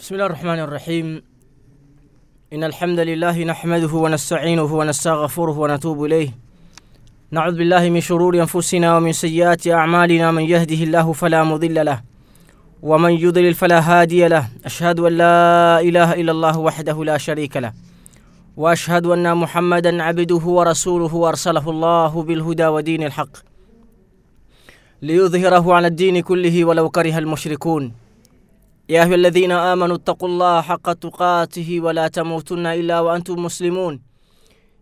بسم الله الرحمن الرحيم. إن الحمد لله نحمده ونستعينه ونستغفره ونتوب إليه. نعوذ بالله من شرور أنفسنا ومن سيئات أعمالنا. من يهده الله فلا مضل له ومن يضلل فلا هادي له. أشهد أن لا إله إلا الله وحده لا شريك له وأشهد أن محمدا عبده ورسوله وأرسله الله بالهدى ودين الحق. ليظهره على الدين كله ولو كره المشركون. يا أيها الذين آمنوا اتقوا الله حق تقاته ولا تموتن إلا وأنتم مسلمون.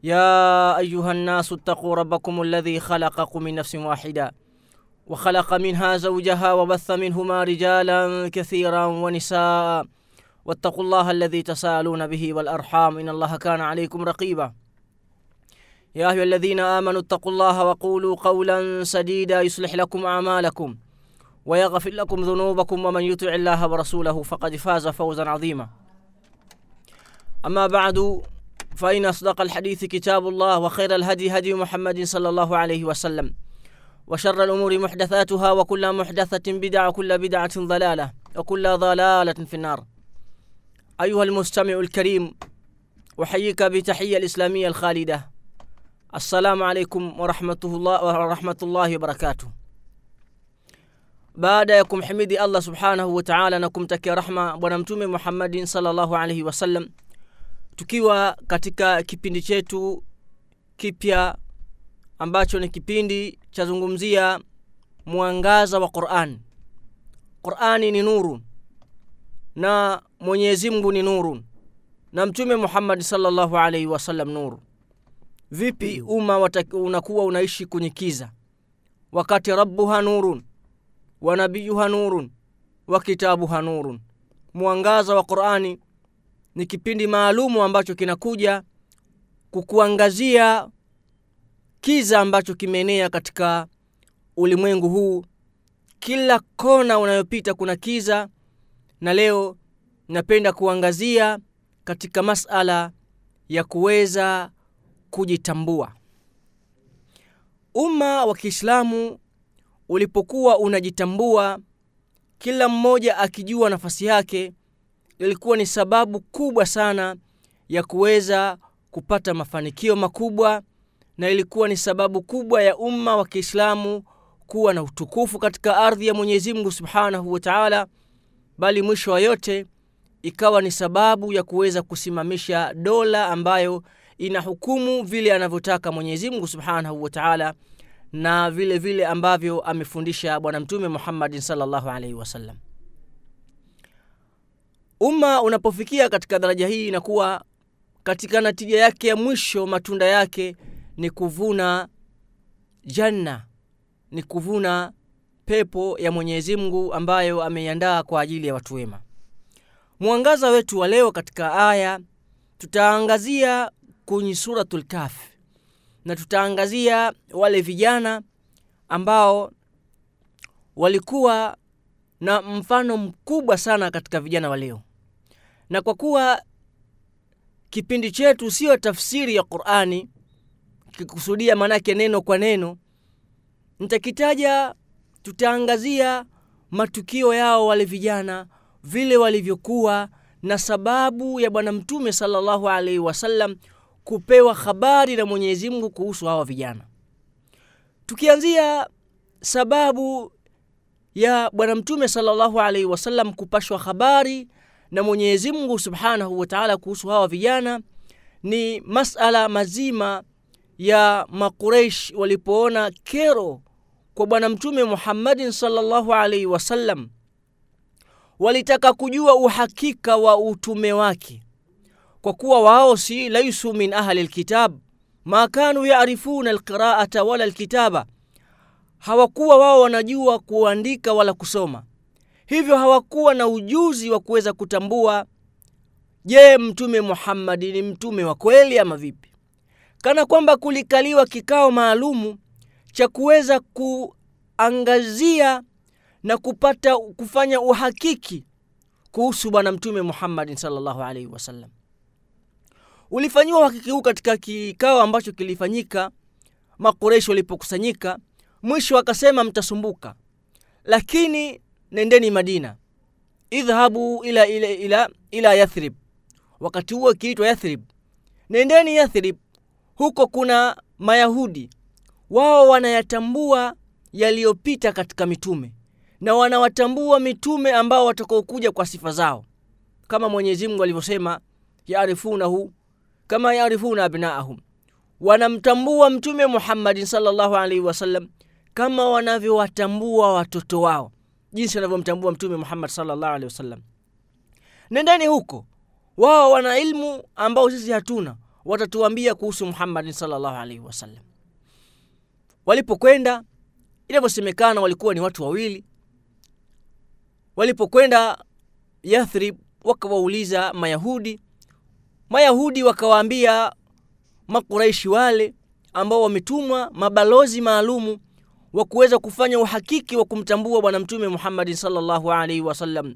يا أيها الناس اتقوا ربكم الذي خلقكم من نفس واحدة وخلق منها زوجها وبث منهما رجالا كثيرا ونساء. واتقوا الله الذي تساءلون به والأرحام إن الله كان عليكم رقيبا. يا أيها الذين آمنوا اتقوا الله وقولوا قولا سديدا يصلح لكم أعمالكم. ويغفر لكم ذنوبكم ومن يطع الله ورسوله فقد فاز فوزا عظيما. أما بعد فإن أصدق الحديث كتاب الله وخير الهدي هدي محمد صلى الله عليه وسلم وشر الأمور محدثاتها وكل محدثة بدعة وكل بدعة ضلالة وكل ضلالة في النار. أيها المستمع الكريم أحييك بتحية الإسلامية الخالدة. السلام عليكم ورحمة الله ورحمة الله وبركاته. Baada ya kumhimidi allah subhanahu wa taala na kumtakia rahma bwana mtume muhammadin salllahu alaihi wasallam tukiwa katika kipindi chetu kipya ambacho ni kipindi chazungumzia mwangaza wa quran. Qurani ni nuru na mwenyezi mungu ni nuru na mtume muhammadi salllahu alaihi wasallam nuru. Vipi umma unakuwa unaishi kwenye kiza? Wakati rabbuha nurun wa nabiyuha nurun wa kitabuha nurun mwangaza wa qurani ni kipindi maalumu ambacho kinakuja kukuangazia kiza ambacho kimeenea katika ulimwengu huu. Kila kona unayopita kuna kiza na leo napenda kuangazia katika masala ya kuweza kujitambua. Umma wa kiislamu ulipokuwa unajitambua kila mmoja akijua nafasi yake ilikuwa ni sababu kubwa sana ya kuweza kupata mafanikio makubwa na ilikuwa ni sababu kubwa ya umma wa kiislamu kuwa na utukufu katika ardhi ya mwenyezi mungu subhanahu wa taala bali mwisho wa yote ikawa ni sababu ya kuweza kusimamisha dola ambayo inahukumu vile anavyotaka mwenyezi mungu subhanahu wa taala na vile vile ambavyo amefundisha bwana mtume muhammadin salllahu alaihi wasallam umma unapofikia katika daraja hii inakuwa katika natija yake ya mwisho matunda yake ni kuvuna janna ni kuvuna pepo ya mwenyezi mungu ambayo ameiandaa kwa ajili ya watu wema. Mwangaza wetu wa leo katika aya tutaangazia kwenye suratul na tutaangazia wale vijana ambao walikuwa na mfano mkubwa sana katika vijana wa leo. Na kwa kuwa kipindi chetu siyo tafsiri ya qurani kikusudia maanake neno kwa neno nitakitaja tutaangazia matukio yao wale vijana vile walivyokuwa na sababu ya bwana mtume salllahu alaihi wasallam kupewa habari na mwenyezi mungu kuhusu hawa vijana. Tukianzia sababu ya bwana mtume sallallahu alaihi wasallam kupashwa habari na mwenyezi mungu subhanahu wataala kuhusu hawa vijana ni masala mazima ya Makureish walipoona kero kwa bwana mtume muhammadin sallallahu alaihi wasallam. Walitaka kujua uhakika wa utume wake kwa kuwa wao si laisu min ahli lkitab ma kanu yarifuna alqiraata wala lkitaba hawakuwa wao wanajua kuandika wala kusoma. Hivyo hawakuwa na ujuzi wa kuweza kutambua je mtume muhammadi ni mtume wa kweli ama vipi? Kana kwamba kulikaliwa kikao maalumu cha kuweza kuangazia na kupata kufanya uhakiki kuhusu bwana mtume muhammadin salllahu alaihi wasallam ulifanyiwa uhakiki huu katika kikao ambacho kilifanyika makureshi walipokusanyika mwisho akasema mtasumbuka. Lakini nendeni madina. Idhhabu ila, ila, ila, ila yathrib. Wakati huo ikiitwa yathrib. Nendeni yathrib. Huko kuna mayahudi. Wao wanayatambua yaliyopita katika mitume na wanawatambua mitume ambao watakaokuja kwa sifa zao. Kama mwenyezi mungu alivyosema yaarifunahu kama yarifuna abnaahum. Wanamtambua mtume muhammadin salllahu alaihi wasallam kama wanavyowatambua watoto wao. Jinsi wanavyomtambua mtume muhammad salllahu alehi wasallam nendeni huko. Wao wana ilmu ambao sisi hatuna. Watatuambia kuhusu muhammadin salllahu alaihi wasallam walipokwenda inavyosemekana walikuwa ni watu wawili. Walipokwenda yathrib wakawauliza mayahudi mayahudi wakawaambia makuraishi wale ambao wametumwa mabalozi maalumu wa kuweza kufanya uhakiki wa kumtambua bwana mtume muhammadin sallallahu alaihi wasallam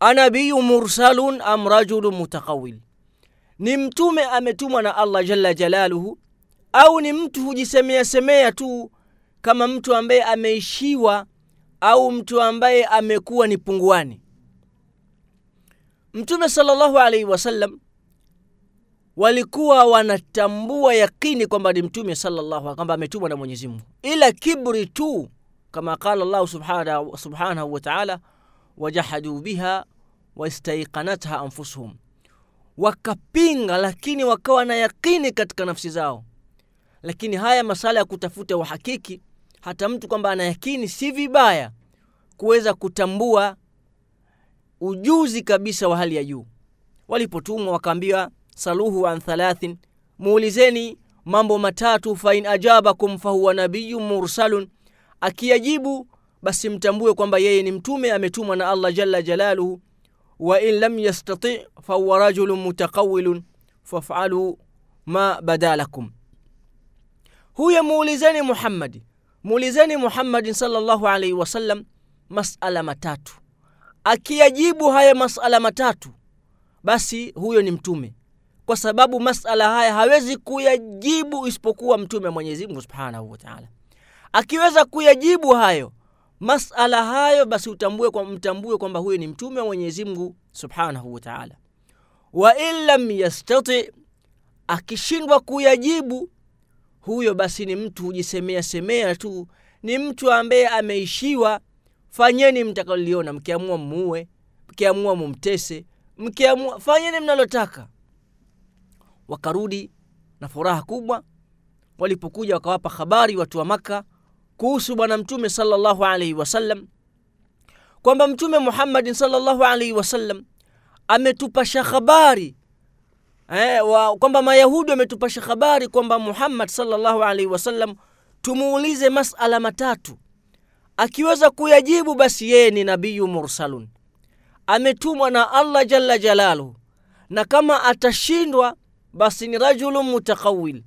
anabiyu mursalun am rajulu mutakawil ni mtume ametumwa na allah jalla jalaluhu au ni mtu hujisemea semea tu kama mtu ambaye ameishiwa au mtu ambaye amekuwa ni punguani? Mtume sallallahu alaihi wasallam walikuwa wanatambua yakini kwamba ni mtume sallallahu kwamba ametumwa na mwenyezi mungu. Ila kibri tu kama qala llahu subhanahu, wataala wajahaduu biha wastaiqanatha anfusuhum. Wakapinga lakini wakawa na yakini katika nafsi zao. Lakini haya masala ya kutafuta uhakiki hata mtu kwamba ana yakini si vibaya kuweza kutambua ujuzi kabisa wa hali ya juu. Walipotumwa wakaambiwa saluhu an thalathin muulizeni mambo matatu fain ajabakum fahuwa nabiyu mursalun. Akiyajibu basi mtambue kwamba yeye ni mtume ametumwa na allah jalla jalaluhu. Wa in lam yastati fahuwa rajulun mutaqawilun fafalu ma bada lakum huyo muulizeni muhammadi muulizeni muhammadin salllahu alaihi wasallam masala matatu. Akiyajibu haya masala matatu basi huyo ni mtume kwa sababu masala haya hawezi kuyajibu isipokuwa mtume mwenyezi mungu subhanahu wataala akiweza kuyajibu hayo masala hayo basi utambue kwa, mtambue kwamba huyo ni mtume wa mwenyezi mungu subhanahu wataala wa lam yastati akishindwa kuyajibu huyo basi ni mtu hujisemea semea tu ni mtu ambaye ameishiwa. Fanyeni mtakaloliona mkiamua muue mkiamua mumtese mkiamua fanyeni mnalotaka wakarudi na furaha kubwa. Walipokuja wakawapa habari watu wa maka kuhusu bwana mtume salllahu alaihi wasallam kwamba mtume muhammadin salllahu alaihi wasallam ametupasha habari eh, wa, kwamba mayahudi wametupasha habari kwamba muhammad salllahu alaihi wasallam tumuulize masala matatu. Akiweza kuyajibu basi yeye ni nabiyu mursalun. Ametumwa na allah jalla jalaluhu. Na kama atashindwa basi ni rajulun mutakawil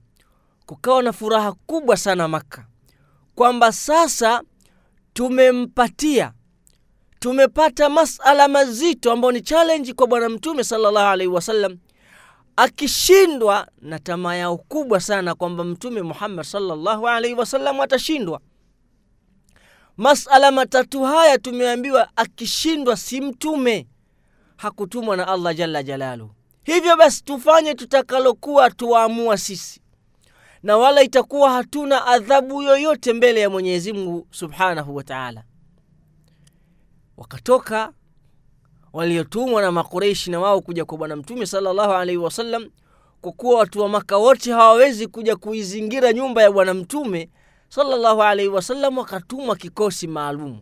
kukawa na furaha kubwa sana makka. Kwamba sasa tumempatia tumepata masala mazito ambayo ni challenge kwa bwana mtume salllahu alaihi wasallam akishindwa na tamaa yao kubwa sana kwamba mtume muhammad salllahu alaihi wasallam atashindwa. Masala matatu haya tumeambiwa akishindwa si mtume hakutumwa na allah jalla jalaluhu hivyo basi tufanye tutakalokuwa tuwaamua sisi. Na wala itakuwa hatuna adhabu yoyote mbele ya mwenyezi mungu subhanahu wa taala. Wakatoka waliotumwa na makureishi na wao kuja kwa bwana mtume salllahu alaihi wasallam kwa kuwa watu wa maka wote hawawezi kuja kuizingira nyumba ya bwana mtume salllahu alaihi wasallam wakatumwa kikosi maalum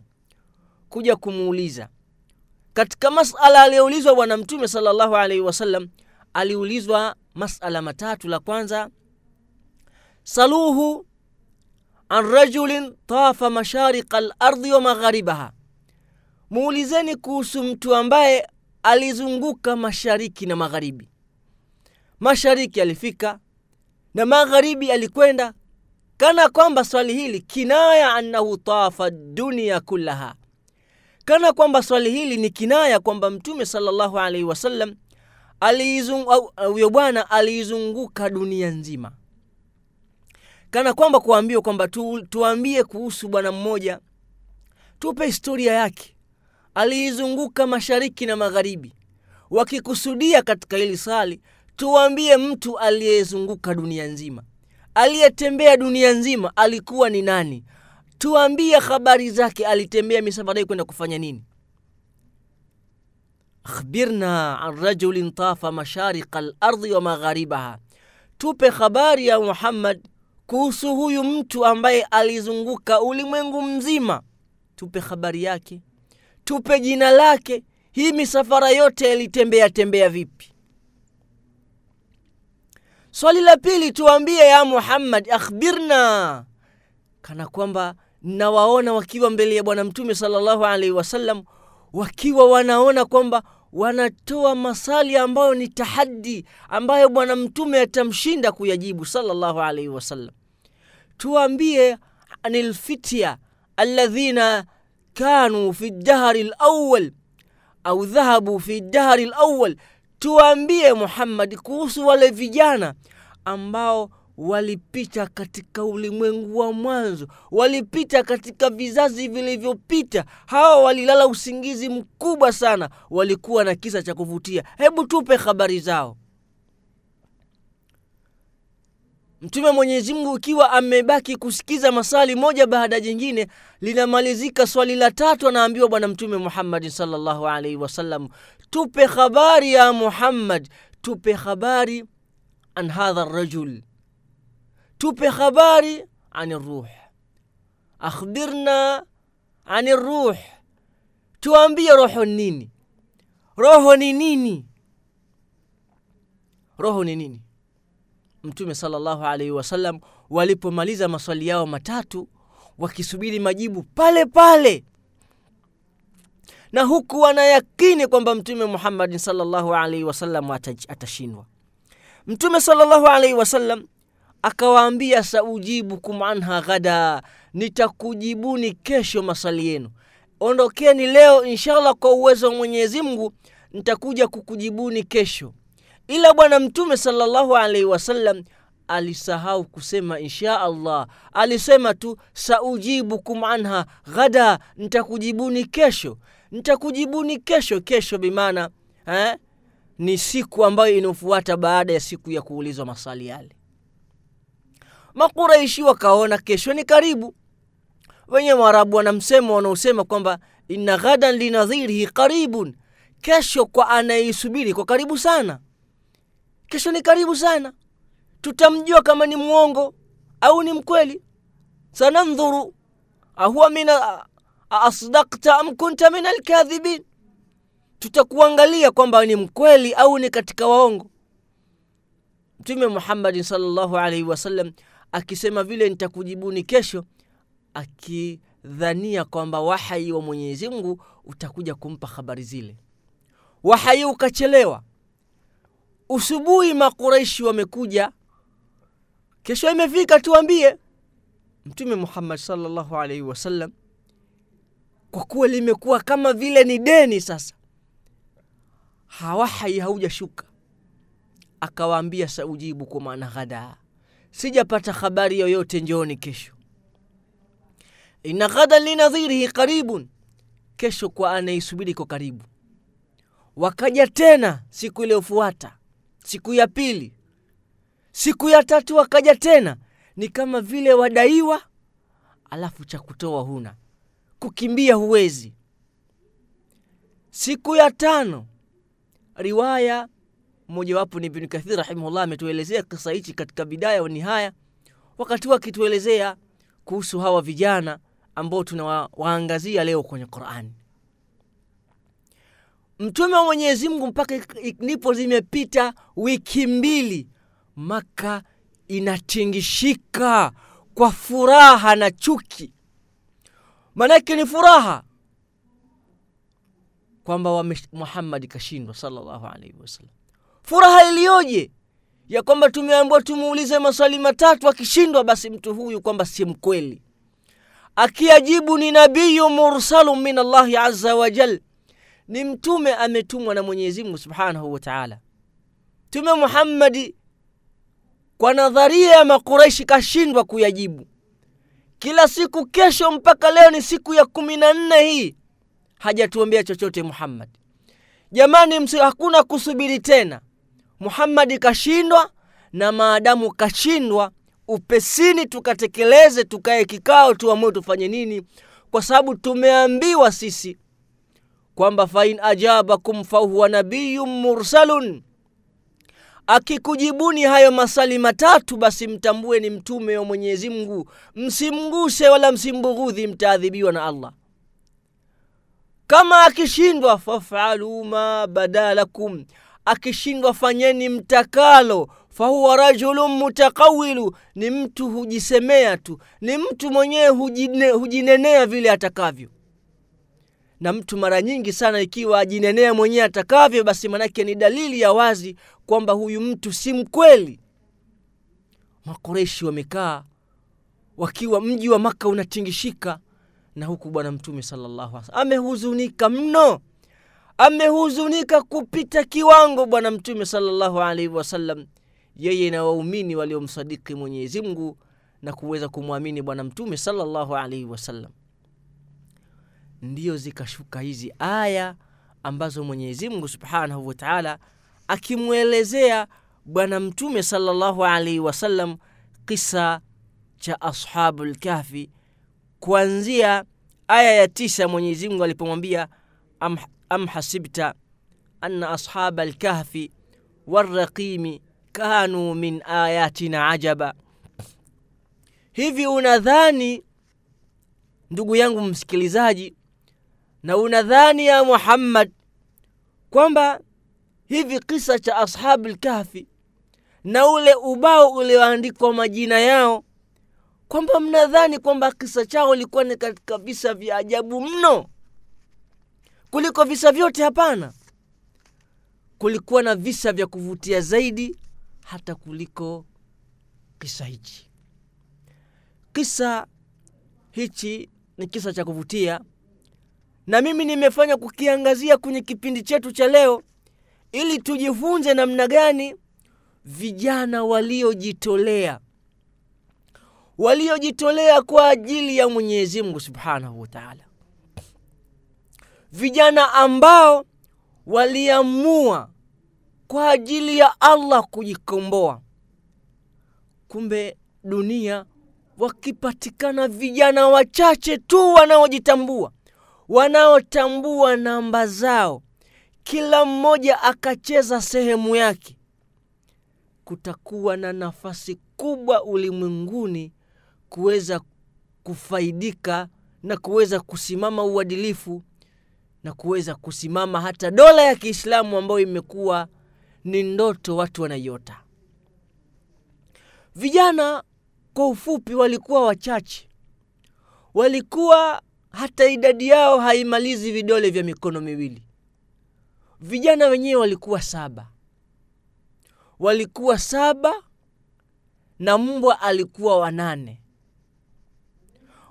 kuja kumuuliza katika masala aliyoulizwa bwana mtume salllahu alaihi wasallam aliulizwa masala matatu. La kwanza saluhu an rajulin tafa mashariqa lardi wa magharibaha. Muulizeni kuhusu mtu ambaye alizunguka mashariki na magharibi. Mashariki alifika na magharibi alikwenda kana kwamba swali hili kinaya annahu tafa dunia kullaha kana kwamba swali hili ni kinaya kwamba mtume salllahu alaihi wasallam huyo bwana aliizunguka dunia nzima. Kana kwamba kuambiwa kwamba tu, tuambie kuhusu bwana mmoja tupe historia yake. Aliizunguka mashariki na magharibi. Wakikusudia katika hili sali tuambie mtu aliyezunguka dunia nzima. Aliyetembea dunia nzima alikuwa ni nani tuambie habari zake alitembea misafara kwenda kufanya nini? Akhbirna an rajulin tafa mashariqa lardi wa magharibaha. Tupe habari ya muhammad kuhusu huyu mtu ambaye alizunguka ulimwengu mzima. Tupe habari yake. Tupe jina lake. Hii misafara yote yalitembea tembea vipi? Swali la pili tuambie ya muhammad akhbirna kana kwamba nawaona wakiwa mbele ya bwana mtume salllahu alaihi wasallam wakiwa wanaona kwamba wanatoa masali ambayo ni tahadi ambayo bwana mtume atamshinda kuyajibu salllahu alaihi wasallam. Tuambie ani lfitya alladhina kanu fi dahri lawal au dhahabu fi dahri lawal tuambie muhammadi kuhusu wale vijana ambao walipita katika ulimwengu wa mwanzo walipita katika vizazi vilivyopita. Hawa walilala usingizi mkubwa sana walikuwa na kisa cha kuvutia. Hebu tupe habari zao. Mtume mwenyezi mungu ikiwa amebaki kusikiza maswali moja baada jingine linamalizika swali la tatu anaambiwa bwana mtume muhammadi salllahu alaihi wasallam tupe habari ya muhammad tupe habari an hadha rajul tupe habari ani ruh. Akhbirna ani ruh. Tuambie roho nini? Roho ni nini? Roho ni nini? Mtume salllahu alaihi wasallam walipomaliza maswali yao matatu wakisubiri majibu pale pale. Na huku wanayakini kwamba mtume muhammadin salllahu alaihi wasallam atashindwa. Mtume salllahu alaihi wasallam akawaambia saujibukum anha ghada nitakujibuni kesho maswali yenu. Ondokeni leo inshallah kwa uwezo wa mwenyezi mungu nitakuja kukujibuni kesho. Ila bwana mtume salllahu alaihi wasallam alisahau kusema insha allah alisema tu saujibukum anha ghada nitakujibuni kesho. Nitakujibuni kesho kesho bimaana eh? ni siku ambayo inaofuata baada ya siku ya kuulizwa maswali yale makuraishi wakaona kesho ni karibu. Wenye warabu wana msemo wanaosema kwamba inna ghadan linadhirihi qaribun. Kesho kwa anayeisubiri kwa karibu sana. Kesho ni karibu sana. Tutamjua kama ni mwongo au ni mkweli. Sanandhuru ahuwa min asdakta am kunta min alkadhibin. Tutakuangalia kwamba ni mkweli au ni katika waongo. Mtume muhammadin sallallahu alaihi wasallam akisema vile nitakujibuni kesho akidhania kwamba wahai wa mwenyezi mungu utakuja kumpa habari zile. Wahai ukachelewa. Usubuhi makuraishi wamekuja. Kesho imefika tuambie. Mtume muhammad salllahu alaihi wasallam kwa kuwa limekuwa kama vile ni deni sasa. Hawahai haujashuka. Akawaambia saujibu kwa maana ghada sijapata habari yoyote njooni kesho. Ina ghadan linadhirihi qaribun. Kesho kwa anaisubiri kwa karibu. Wakaja tena siku iliyofuata siku ya pili. Siku ya tatu wakaja tena. Ni kama vile wadaiwa alafu cha kutoa huna. Kukimbia huwezi. Siku ya tano riwaya mojawapo ni Ibn kathir rahimahullah ametuelezea kisa hichi katika bidaya wa nihaya. Wakati huo akituelezea kuhusu hawa vijana ambao tunawaangazia leo kwenye qurani mtume wa mwenyezi mungu mpaka ndipo zimepita wiki mbili maka inatingishika kwa furaha na chuki. Maanake ni furaha kwamba Muhammad kashindwa salllahu alaihi wasallam furaha iliyoje? Ya kwamba tumeambiwa tumuulize maswali matatu akishindwa basi mtu huyu kwamba si mkweli. Akiajibu ni nabiyu mursalu min allahi aza wajal ni mtume ametumwa na mwenyezi mungu subhanahu wa taala. Mtume muhammadi kwa nadharia ya makureishi kashindwa kuyajibu. Kila siku kesho mpaka leo ni siku ya kumi na nne hii. Hajatuombea chochote muhammad. Jamani hakuna kusubiri tena muhammadi kashindwa na maadamu kashindwa upesini tukatekeleze tukae kikao tuamue tufanye nini kwa sababu tumeambiwa sisi kwamba fain ajabakum fahuwa nabiyun mursalun. Akikujibuni hayo masali matatu basi mtambue ni mtume wa mwenyezi mungu. Msimguse wala msimbughudhi mtaadhibiwa na allah. Kama akishindwa fafalu ma bada lakum akishindwa fanyeni mtakalo. Fahuwa rajulun mutakawilu, ni mtu hujisemea tu. Ni mtu mwenyewe hujine, hujinenea vile atakavyo. Na mtu mara nyingi sana ikiwa ajinenea mwenyewe atakavyo basi manake ni dalili ya wazi kwamba huyu mtu si mkweli. Makoreshi wamekaa wakiwa mji wa maka unatingishika na huku bwana mtume salllahu alih amehuzunika mno amehuzunika kupita kiwango bwana mtume salllahu alaihi wasallam. Yeye na waumini waliomsadiki mwenyezi mungu na kuweza kumwamini bwana mtume salllahu alaihi wasallam. Ndiyo zikashuka hizi aya ambazo mwenyezi mungu subhanahu wataala akimwelezea bwana mtume salllahu alaihi wasallam kisa cha ashabu lkahfi kuanzia aya ya tisa mwenyezi alipomwambia am, hasibta anna ashaba alkahfi warraqimi kanu min ayatina ajaba. Hivi unadhani ndugu yangu msikilizaji na unadhani ya muhammad kwamba hivi kisa cha ashabu lkahfi na ule ubao ulioandikwa majina yao kwamba mnadhani kwamba kisa chao ilikuwa ni katika visa vya ajabu mno kuliko visa vyote hapana. Kulikuwa na visa vya kuvutia zaidi hata kuliko kisa hichi. Kisa hichi ni kisa cha kuvutia na mimi nimefanya kukiangazia kwenye kipindi chetu cha leo ili tujifunze namna gani vijana waliojitolea waliojitolea kwa ajili ya mwenyezi mungu subhanahu wataala vijana ambao waliamua kwa ajili ya allah kujikomboa. Kumbe dunia wakipatikana vijana wachache tu wanaojitambua wanaotambua namba zao. Kila mmoja akacheza sehemu yake. Kutakuwa na nafasi kubwa ulimwenguni kuweza kufaidika na kuweza kusimama uadilifu na kuweza kusimama hata dola ya kiislamu ambayo imekuwa ni ndoto watu wanaiota. Vijana kwa ufupi walikuwa wachache. Walikuwa hata idadi yao haimalizi vidole vya mikono miwili. Vijana wenyewe walikuwa saba. Walikuwa saba na mbwa alikuwa wanane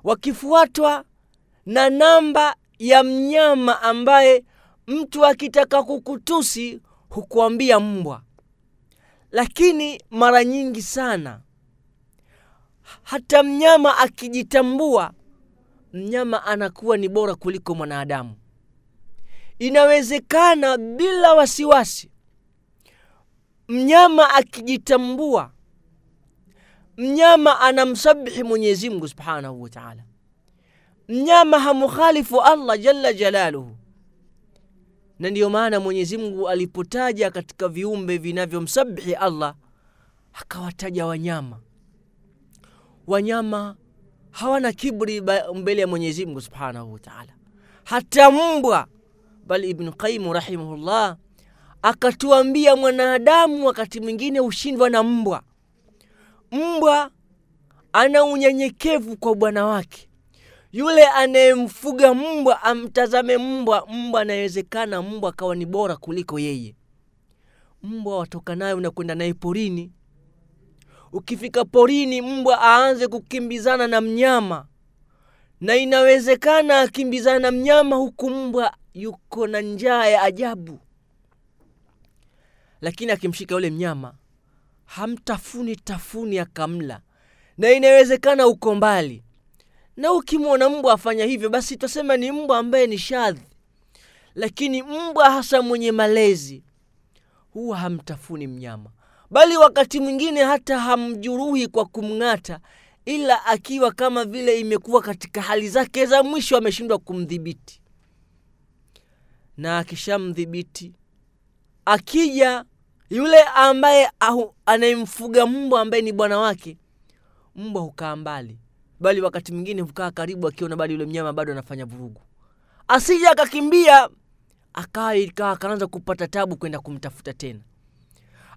wakifuatwa na namba ya mnyama ambaye mtu akitaka kukutusi hukuambia mbwa. Lakini mara nyingi sana hata mnyama akijitambua mnyama anakuwa ni bora kuliko mwanadamu. Inawezekana bila wasiwasi mnyama akijitambua mnyama anamsabihi mwenyezi mungu subhanahu wataala mnyama hamukhalifu allah jalla jalaluhu. Na ndiyo maana mwenyezi mungu alipotaja katika viumbe vinavyomsabihi allah akawataja wanyama. Wanyama hawana kibri mbele ya mwenyezi mungu subhanahu wataala hata mbwa bali ibnu Qayimu rahimahullah akatuambia mwanadamu wakati mwingine hushindwa na mbwa. Mbwa ana unyenyekevu kwa bwana wake yule anayemfuga mbwa amtazame mbwa mbwa anawezekana mbwa akawa ni bora kuliko yeye. Mbwa watoka naye unakwenda naye porini. Ukifika porini mbwa aanze kukimbizana na mnyama. Na inawezekana akimbizana na mnyama huku mbwa yuko na njaa ya ajabu. Lakini akimshika yule mnyama hamtafuni tafuni akamla. Na inawezekana uko mbali na ukimwona mbwa afanya hivyo basi twasema ni mbwa ambaye ni shadhi. Lakini mbwa hasa mwenye malezi huwa hamtafuni mnyama. Bali wakati mwingine hata hamjuruhi kwa kumng'ata ila akiwa kama vile imekuwa katika hali zake za mwisho ameshindwa kumdhibiti. Na akishamdhibiti akija yule ambaye anayemfuga mbwa ambaye ni bwana wake mbwa hukaa mbali bali wakati mwingine hukaa karibu akiona bali yule mnyama bado anafanya vurugu. Asija akakimbia akawa akaanza kupata tabu kwenda kumtafuta tena.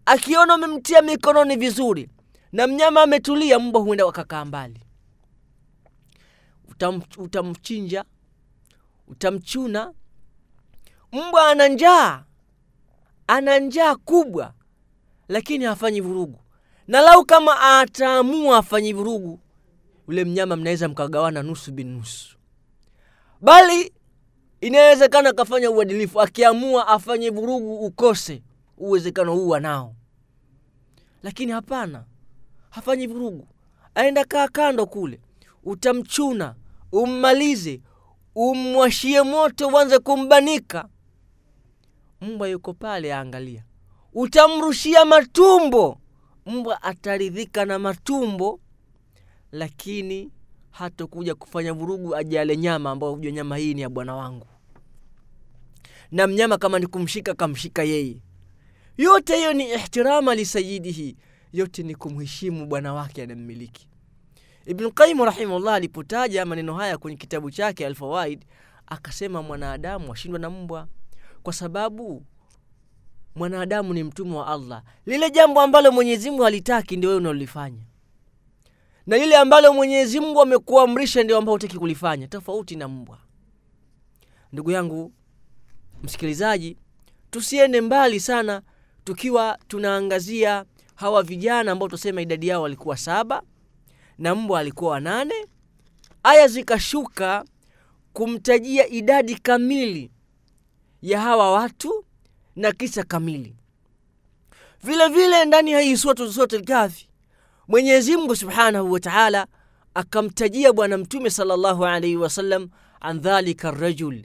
Akiona umemtia mikononi vizuri na mnyama ametulia mbwa huenda wakakaa mbali. Utam, utamchinja utamchuna. Mbwa ana njaa ana njaa kubwa lakini hafanyi vurugu. Na lau kama ataamua afanyi vurugu yule mnyama mnaweza mkagawana nusu binusu, bali inawezekana akafanya uadilifu akiamua afanye vurugu ukose uwezekano huu anao. Lakini hapana hafanyi vurugu. Aenda kaa kando kule utamchuna ummalize umwashie moto uanze kumbanika. Mbwa yuko pale aangalia. Utamrushia matumbo. Mbwa ataridhika na matumbo lakini hatokuja kufanya vurugu ajale nyama ambayo hujua nyama hii ni ya bwana wangu. Na mnyama kama ni kumshika kamshika yeye. Yote hiyo ni ihtirama lisayidihi yote ni kumheshimu bwana wake anammiliki ibnu rahimahullah alipotaja maneno haya kwenye kitabu chake alfawaid akasema mwanadamu ashindwa na mbwa. Kwa sababu mwanadamu ni mtumwa wa allah. Lile jambo ambalo mwenyezimngu alitaki ndio wewe unalolifanya na lile ambalo mwenyezi mungu amekuamrisha ndio ambao hutaki kulifanya tofauti na mbwa. Ndugu yangu msikilizaji tusiende mbali sana tukiwa tunaangazia hawa vijana ambao tusema idadi yao walikuwa saba na mbwa alikuwa wanane aya zikashuka kumtajia idadi kamili ya hawa watu na kisa kamili. Vile vile ndani ya hii suratu suratu lkafi mwenyezi mungu subhanahu wa taala akamtajia bwana mtume salllahu alaihi wasallam an dhalika rajul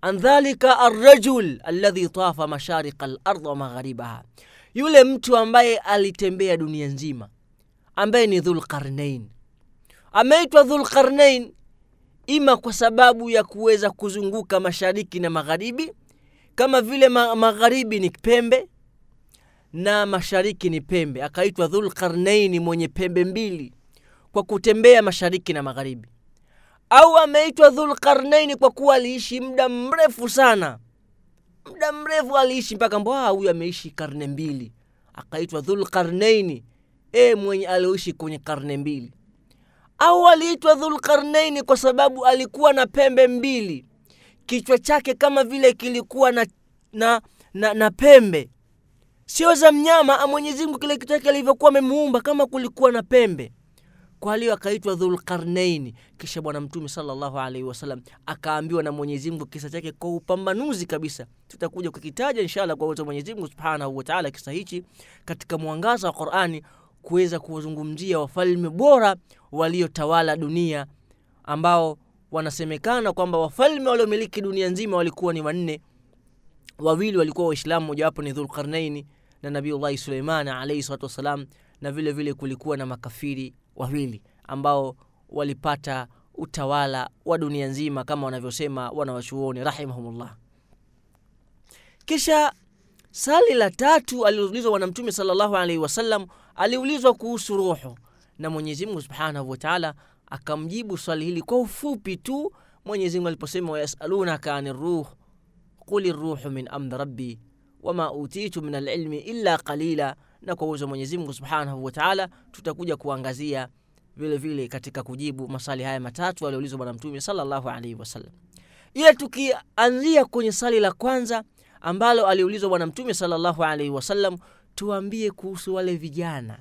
an dhalika arrajul alladhi tafa masharika lardh wa magharibaha. Yule mtu ambaye alitembea dunia nzima ambaye ni dhulqarnain. Ameitwa dhulqarnain ima kwa sababu ya kuweza kuzunguka mashariki na magharibi kama vile ma- magharibi ni pembe na mashariki ni pembe. Akaitwa dhulqarnaini mwenye pembe mbili kwa kutembea mashariki na magharibi. Au ameitwa dhulqarnaini kwa kuwa aliishi muda mrefu sana. Muda mrefu aliishi mpaka mbwa huyu ameishi karne mbili. Akaitwa dhulqarnaini e mwenye alioishi kwenye karne mbili. Au aliitwa dhulqarnaini kwa sababu alikuwa na pembe mbili. Kichwa chake kama vile kilikuwa na, na, na, na pembe sio za mnyama mwenyezi mungu kile kitu chake alivyokuwa amemuumba kama kulikuwa na pembe. Kwa hiyo akaitwa dhulqarnaini. Kisha bwana mtume sallallahu alaihi wasallam akaambiwa na mwenyezi mungu kisa chake kwa upambanuzi kabisa. Tutakuja kukitaja inshallah kwa uwezo wa mwenyezi mungu subhanahu wataala kisa hichi katika mwangaza wa qurani kuweza kuwazungumzia wafalme bora waliotawala dunia ambao wanasemekana kwamba wafalme waliomiliki dunia nzima walikuwa ni wanne. Wawili walikuwa waislamu mojawapo ni dhulqarnaini na nabiullahi suleiman alaihi salatu wassalam na vile vile kulikuwa na makafiri wawili ambao walipata utawala wa dunia nzima kama wanavyosema wanawachuoni rahimahumullah. Kisha sali la tatu aliulizwa bwana mtume alaihi wasallam aliulizwa kuhusu ruhu na mwenyezi mungu subhanahu wataala akamjibu swali hili kwa ufupi tu. Mwenyezi mungu aliposema wayasalunaka ani ruh quli ruhu min amri rabbi wama utitu min alilmi illa qalila. Na kwa uwezo mwenyezi mungu subhanahu wataala tutakuja kuangazia vile vile katika kujibu maswali haya matatu aliyoulizwa bwana mtume salllahu alaihi wasallam ila tukianzia kwenye swali la kwanza ambalo aliulizwa bwana mtume salllahu alaihi wasallam tuambie kuhusu wale vijana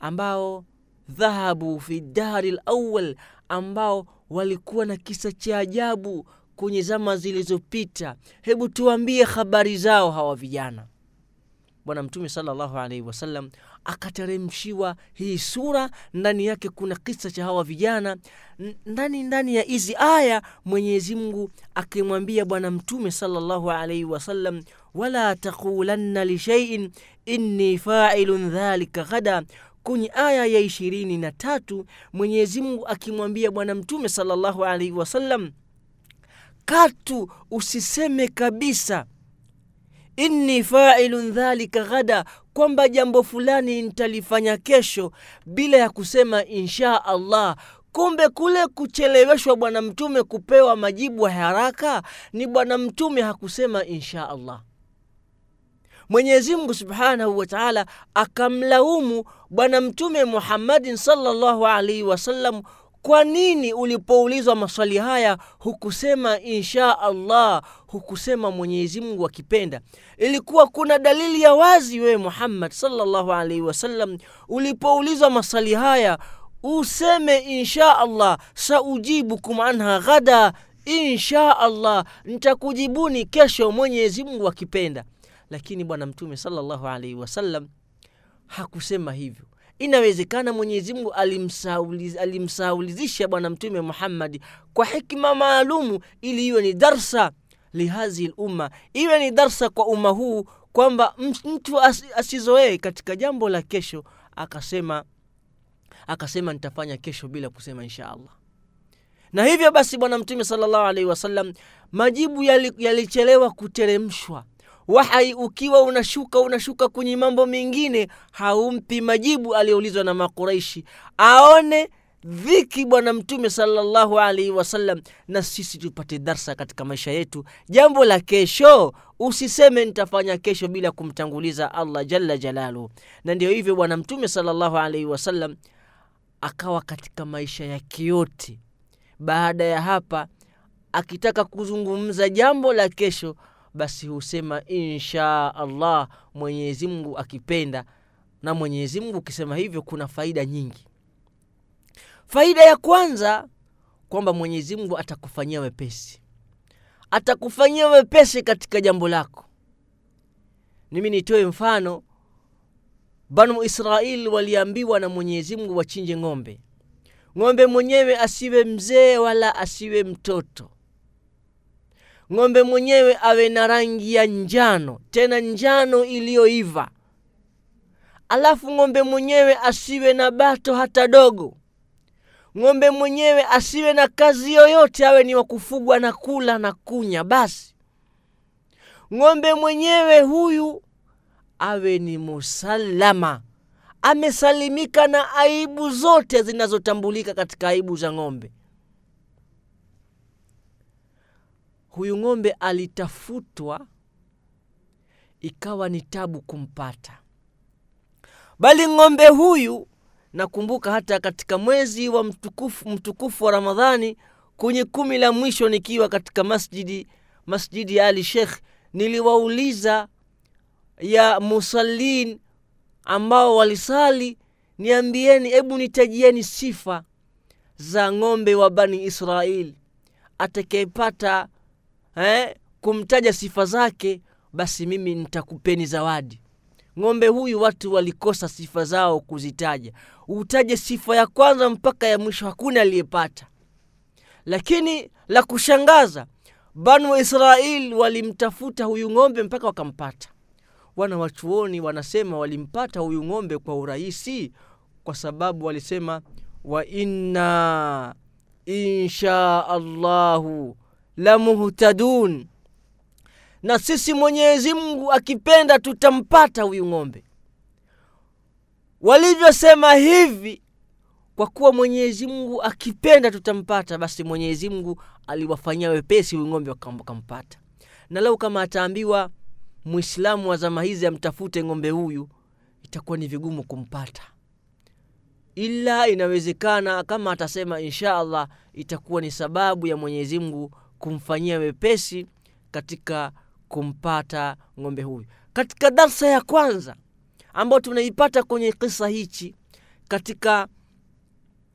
ambao dhahabu fi dari lawal ambao walikuwa na kisa cha ajabu kwenye zama zilizopita. Hebu tuambie habari zao hawa vijana. Bwana mtume salllahu alaihi wasallam akateremshiwa hii sura. Ndani yake kuna kisa cha hawa vijana. Ndani ndani ya hizi aya mwenyezi mungu akimwambia bwana mtume salllahu alaihi wasallam wala taqulanna lishaiin inni failun dhalika ghada. Kwenye aya ya ishirini na tatu mwenyezi mungu akimwambia bwana mtume salllahu alaihi wasallam katu usiseme kabisa. Inni failun dhalika ghada kwamba jambo fulani nitalifanya kesho bila ya kusema insha allah. Kumbe kule kucheleweshwa bwana mtume kupewa majibu ya haraka ni bwana mtume hakusema insha allah. Mwenyezi mungu subhanahu wa taala akamlaumu bwana mtume muhammadin salllahu alaihi wasallam kwa nini ulipoulizwa maswali haya hukusema insha allah hukusema mwenyezi mungu akipenda? Ilikuwa kuna dalili ya wazi wewe muhammad salllahu alaihi wasallam ulipoulizwa maswali haya useme insha allah saujibukum anha ghada insha allah ntakujibuni kesho mwenyezi mungu akipenda. Lakini bwana mtume salllahu alaihi wasallam hakusema hivyo inawezekana mwenyezi mungu alimsauliz, alimsaulizisha bwana mtume muhammadi kwa hikma maalumu ili iwe ni darsa lihadhihi lumma. Iwe ni darsa kwa umma huu kwamba mtu as, asizoee katika jambo la kesho akasema akasema nitafanya kesho bila kusema insha allah. Na hivyo basi bwana mtume sallallahu alaihi wasallam majibu yalichelewa yali kuteremshwa wahai ukiwa unashuka unashuka kwenye mambo mengine haumpi majibu aliyoulizwa na makuraishi. Aone dhiki bwana mtume salllahu alaihi wasallam na sisi tupate darsa katika maisha yetu. Jambo la kesho usiseme nitafanya kesho bila kumtanguliza allah jalla jalaluhu na ndio hivyo bwana mtume salllahu alaihi wasallam akawa katika maisha yake yote. Baada ya hapa akitaka kuzungumza jambo la kesho basi husema insha allah mwenyezi mungu akipenda. Na mwenyezi mungu ukisema hivyo kuna faida nyingi. Faida ya kwanza kwamba mwenyezi mungu atakufanyia wepesi. Atakufanyia wepesi katika jambo lako. Mimi nitoe mfano. Banu israil waliambiwa na mwenyezi mungu wachinje ng'ombe. Ng'ombe mwenyewe asiwe mzee wala asiwe mtoto ng'ombe mwenyewe awe na rangi ya njano tena njano iliyoiva. Alafu ng'ombe mwenyewe asiwe na bato hata dogo. Ng'ombe mwenyewe asiwe na kazi yoyote awe ni wa kufugwa na kula na kunya basi. Ng'ombe mwenyewe huyu awe ni musalama. Amesalimika na aibu zote zinazotambulika katika aibu za ng'ombe huyu ng'ombe alitafutwa ikawa ni tabu kumpata. Bali ng'ombe huyu nakumbuka hata katika mwezi wa mtukufu, mtukufu wa ramadhani kwenye kumi la mwisho nikiwa katika masjidi masjidi ya ali Sheikh niliwauliza ya musallin ambao walisali niambieni hebu nitajieni sifa za ng'ombe wa bani israeli atakayepata eh, kumtaja sifa zake basi mimi nitakupeni zawadi. Ng'ombe huyu watu walikosa sifa zao kuzitaja. Utaje sifa ya kwanza mpaka ya mwisho hakuna aliyepata. Lakini la kushangaza banu Israeli walimtafuta huyu ng'ombe mpaka wakampata. Wana wachuoni wanasema walimpata huyu ng'ombe kwa urahisi kwa sababu walisema wa inna insha allahu la muhtadun. Na sisi mwenyezi mungu akipenda tutampata huyu ng'ombe. Walivyosema hivi kwa kuwa mwenyezi mungu akipenda tutampata basi mwenyezi mungu aliwafanyia wepesi huyu ng'ombe wakampata. Na lau kama ataambiwa mwislamu wa zama hizi amtafute ng'ombe huyu itakuwa ni vigumu kumpata. Ila inawezekana kama atasema insha allah itakuwa ni sababu ya mwenyezi mungu kumfanyia wepesi katika kumpata ng'ombe huyu. Katika darsa ya kwanza ambayo tunaipata kwenye kisa hichi katika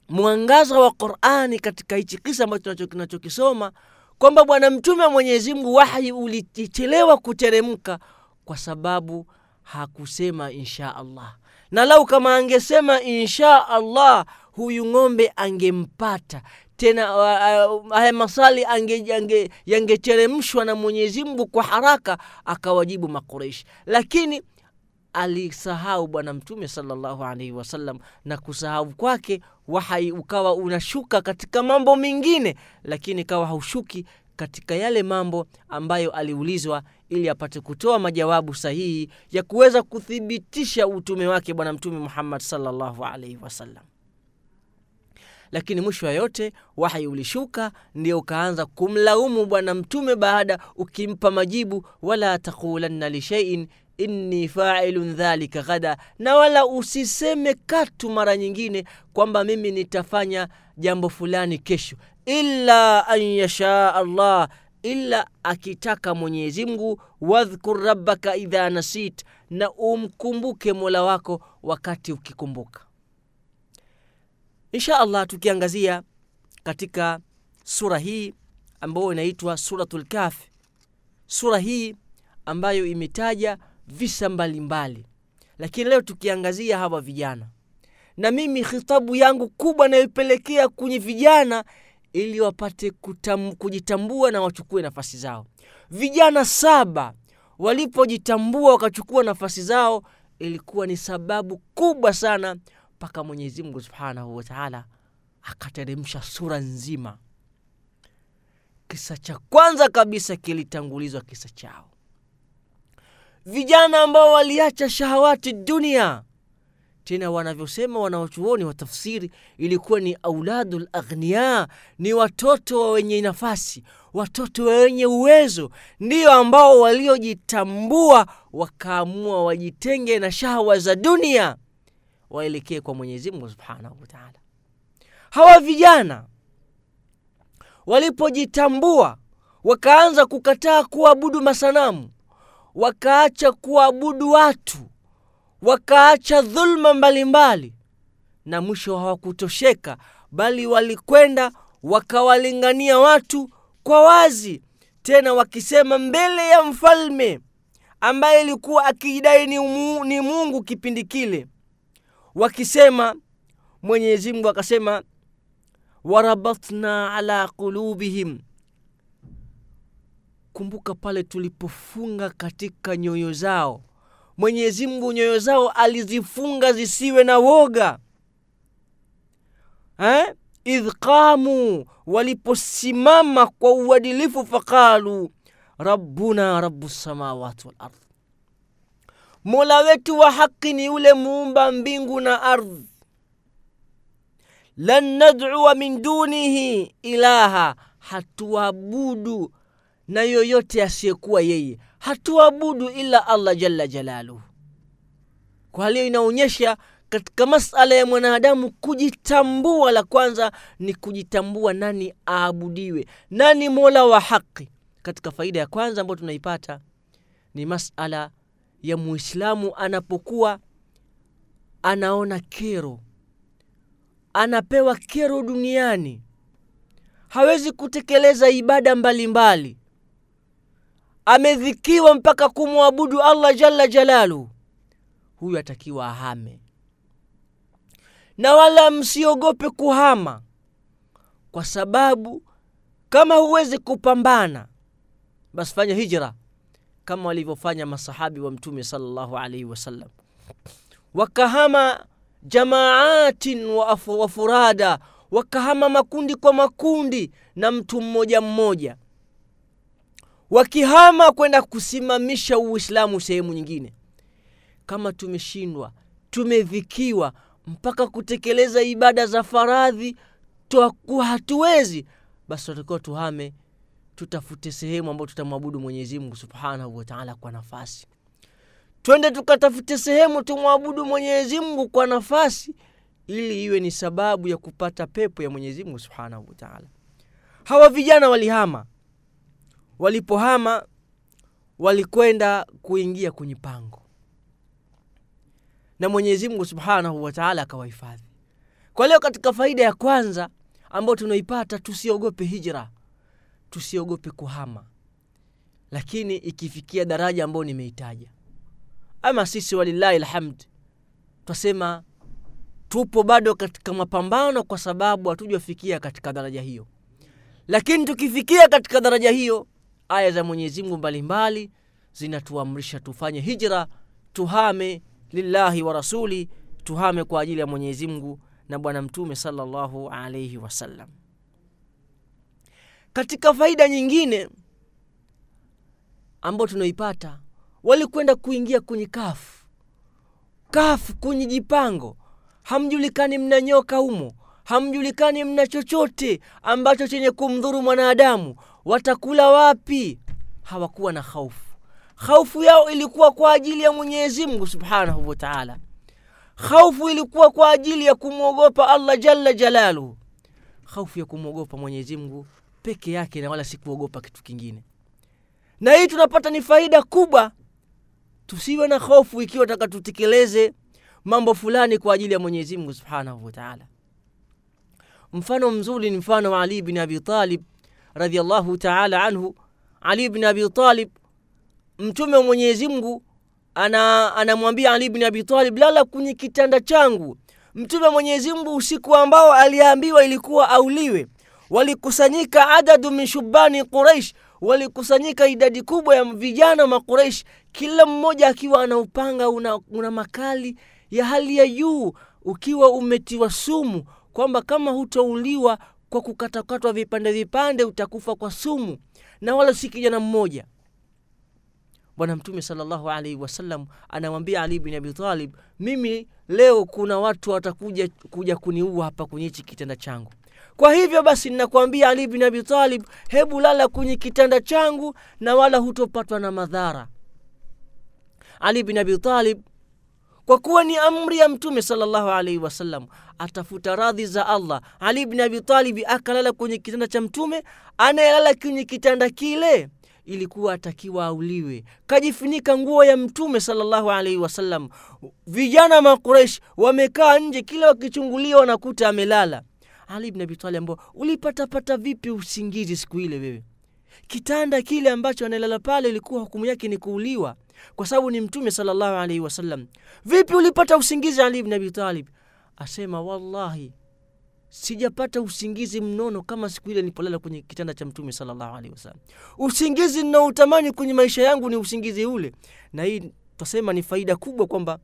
mwangaza wa qurani katika hichi kisa ambacho tunachokisoma kwamba bwana mtume wa mwenyezi mungu wahyi ulichelewa kuteremka kwa sababu hakusema insha allah. Na lau kama angesema insha allah huyu ng'ombe angempata tena uh, uh, haya maswali ange, ange, yangeteremshwa na mwenyezi mungu kwa haraka akawajibu makureishi lakini alisahau bwana mtume salllahu alaihi wasallam na kusahau kwake wahai ukawa unashuka katika mambo mengine lakini kawa haushuki katika yale mambo ambayo aliulizwa ili apate kutoa majawabu sahihi ya kuweza kuthibitisha utume wake bwana mtume muhammad salllahu alaihi wasallam lakini mwisho wa yote wahi ulishuka ndio ukaanza kumlaumu bwana mtume baada ukimpa majibu wala taqulanna lishaiin inni failun dhalika ghada na wala usiseme katu mara nyingine kwamba mimi nitafanya jambo fulani kesho. Illa an yashaa allah ila akitaka mwenyezi mungu wadhkur rabbaka idha nasit na umkumbuke mola wako wakati ukikumbuka insha allah tukiangazia katika sura hii ambayo inaitwa suratul kafi sura hii ambayo imetaja visa mbalimbali. Mbali. lakini leo tukiangazia hawa vijana. Na mimi khitabu yangu kubwa nayoipelekea kwenye vijana ili wapate kutam, kujitambua na wachukue nafasi zao. Vijana saba walipojitambua wakachukua nafasi zao ilikuwa ni sababu kubwa sana mpaka mwenyezi mungu subhanahu wataala akateremsha sura nzima. Kisa cha kwanza kabisa kilitangulizwa kisa chao. Vijana ambao waliacha shahawati dunia. Tena wanavyosema wanawachuoni wa tafsiri ilikuwa ni auladu laghnia ni watoto wa wenye nafasi watoto wa wenye uwezo ndio ambao waliojitambua wakaamua wajitenge na shahwa za dunia waelekee kwa mwenyezi mungu subhanahu wataala hawa vijana walipojitambua wakaanza kukataa kuabudu masanamu wakaacha kuabudu watu wakaacha dhulma mbalimbali na mwisho hawakutosheka bali walikwenda wakawalingania watu kwa wazi tena wakisema mbele ya mfalme ambaye ilikuwa akijidai ni, ni mungu kipindi kile wakisema mwenyezi mungu akasema warabatna ala qulubihim. Kumbuka pale tulipofunga katika nyoyo zao. Mwenyezi mungu nyoyo zao alizifunga zisiwe na woga. Eh? idh qamu waliposimama kwa uadilifu faqalu rabbuna rabu samawati walard mola wetu wa haki ni yule muumba mbingu na ardhi. Lan nadua min dunihi ilaha hatuabudu na yoyote asiyekuwa yeye. Hatuabudu ila allah jalla jalaluhu. Kwa hiyo inaonyesha katika masala ya mwanadamu kujitambua la kwanza ni kujitambua nani aabudiwe nani mola wa haki. Katika faida ya kwanza ambayo tunaipata ni masala ya muislamu anapokuwa anaona kero. Anapewa kero duniani. Hawezi kutekeleza ibada mbalimbali. Mbali. amedhikiwa mpaka kumwabudu allah jalla jalaluhu huyu atakiwa ahame. Na wala msiogope kuhama. Kwa sababu kama huwezi kupambana basi fanya hijra kama walivyofanya masahabi wa mtume salllahu alaihi wasallam. Wakahama jamaatin wa wafurada wakahama makundi kwa makundi na mtu mmoja mmoja. Wakihama kwenda kusimamisha uislamu sehemu nyingine. Kama tumeshindwa tumedhikiwa mpaka kutekeleza ibada za faradhi twakuwa hatuwezi basi tutakiwa tuhame tutafute sehemu ambayo tutamwabudu mwenyezi mungu subhanahu wataala kwa nafasi. Twende tukatafute sehemu tumwabudu mwenyezi mungu kwa nafasi ili iwe ni sababu ya kupata pepo ya mwenyezi mungu subhanahu wataala hawa vijana walihama. Walipohama walikwenda kuingia kwenye pango. Na mwenyezi mungu subhanahu wataala akawahifadhi. Kwa leo katika faida ya kwanza ambayo tunaipata tusiogope hijra tusiogope kuhama. Lakini ikifikia daraja ambayo nimeitaja ama sisi walillahi lhamd twasema tupo bado katika mapambano kwa sababu hatujafikia katika daraja hiyo. Lakini tukifikia katika daraja hiyo aya za mwenyezi mungu mbalimbali zinatuamrisha tufanye hijra tuhame lillahi wa rasuli tuhame kwa ajili ya mwenyezi mungu na bwana mtume salllahu alaihi wasallam katika faida nyingine ambayo tunaipata walikwenda kuingia kwenye kafu kafu kwenye jipango. Hamjulikani mna nyoka humo hamjulikani mna chochote ambacho chenye kumdhuru mwanadamu. Watakula wapi? Hawakuwa na haufu haufu yao ilikuwa kwa ajili ya mwenyezi mungu subhanahu wataala haufu ilikuwa kwa ajili ya kumwogopa allah jalla jalaluhu. Haufu ya kumwogopa mwenyezi mungu peke yake na wala si kitu kingine. Na hii tunapata ni faida kubwa. Tusiwe na hofu ikiwa taka tutekeleze mambo fulani kwa ajili ya mwenyezi mungu subhanahu wataala mfano mzuri ni mfano wa ali bin abi talib radiallahu taala anhu. Ali bin abi mtume wa mwenyezi mungu anamwambia ana ali bin abi talib lala kwenye kitanda changu. Mtume wa mwenyezi mungu usiku ambao aliambiwa ilikuwa auliwe walikusanyika adadu min shubani quraish walikusanyika idadi kubwa ya vijana makureish kila mmoja akiwa ana upanga una, una makali ya hali ya juu ukiwa umetiwa sumu kwamba kama hutouliwa kwa kukatakatwa vipande vipande utakufa kwa sumu na wala si kijana mmoja. Bwana mtume salllahu alaihi wasallam anamwambia ali bin abi talib mimi leo kuna watu watakuja kuja kuniua hapa kwenye hichi kitanda changu kwa hivyo basi ninakwambia ali bin abi talib hebu lala kwenye kitanda changu na wala hutopatwa na madhara. Ali bin abi talib kwa kuwa ni amri ya mtume salllahu alaihi wasallam atafuta radhi za allah. Ali bin abi talibi akalala kwenye kitanda cha mtume anayelala kwenye kitanda kile ilikuwa atakiwa auliwe. Kajifunika nguo ya mtume salllahu alaihi wasallam vijana makuresh wamekaa nje kila wakichungulia wanakuta amelala ali ibn abi talib ambao ulipatapata vipi usingizi siku ile wewe? Kitanda kile ambacho analala pale ilikuwa hukumu yake ni kuuliwa kwa sababu ni mtume sallallahu alaihi wasallam. Vipi ulipata usingizi ali ibn abi talib? Asema wallahi sijapata usingizi mnono kama siku ile nilipolala kwenye kitanda cha mtume sallallahu alaihi wasallam. Usingizi ninaoutamani kwenye maisha yangu ni usingizi ule. Na hii tasema ni faida kubwa kwamba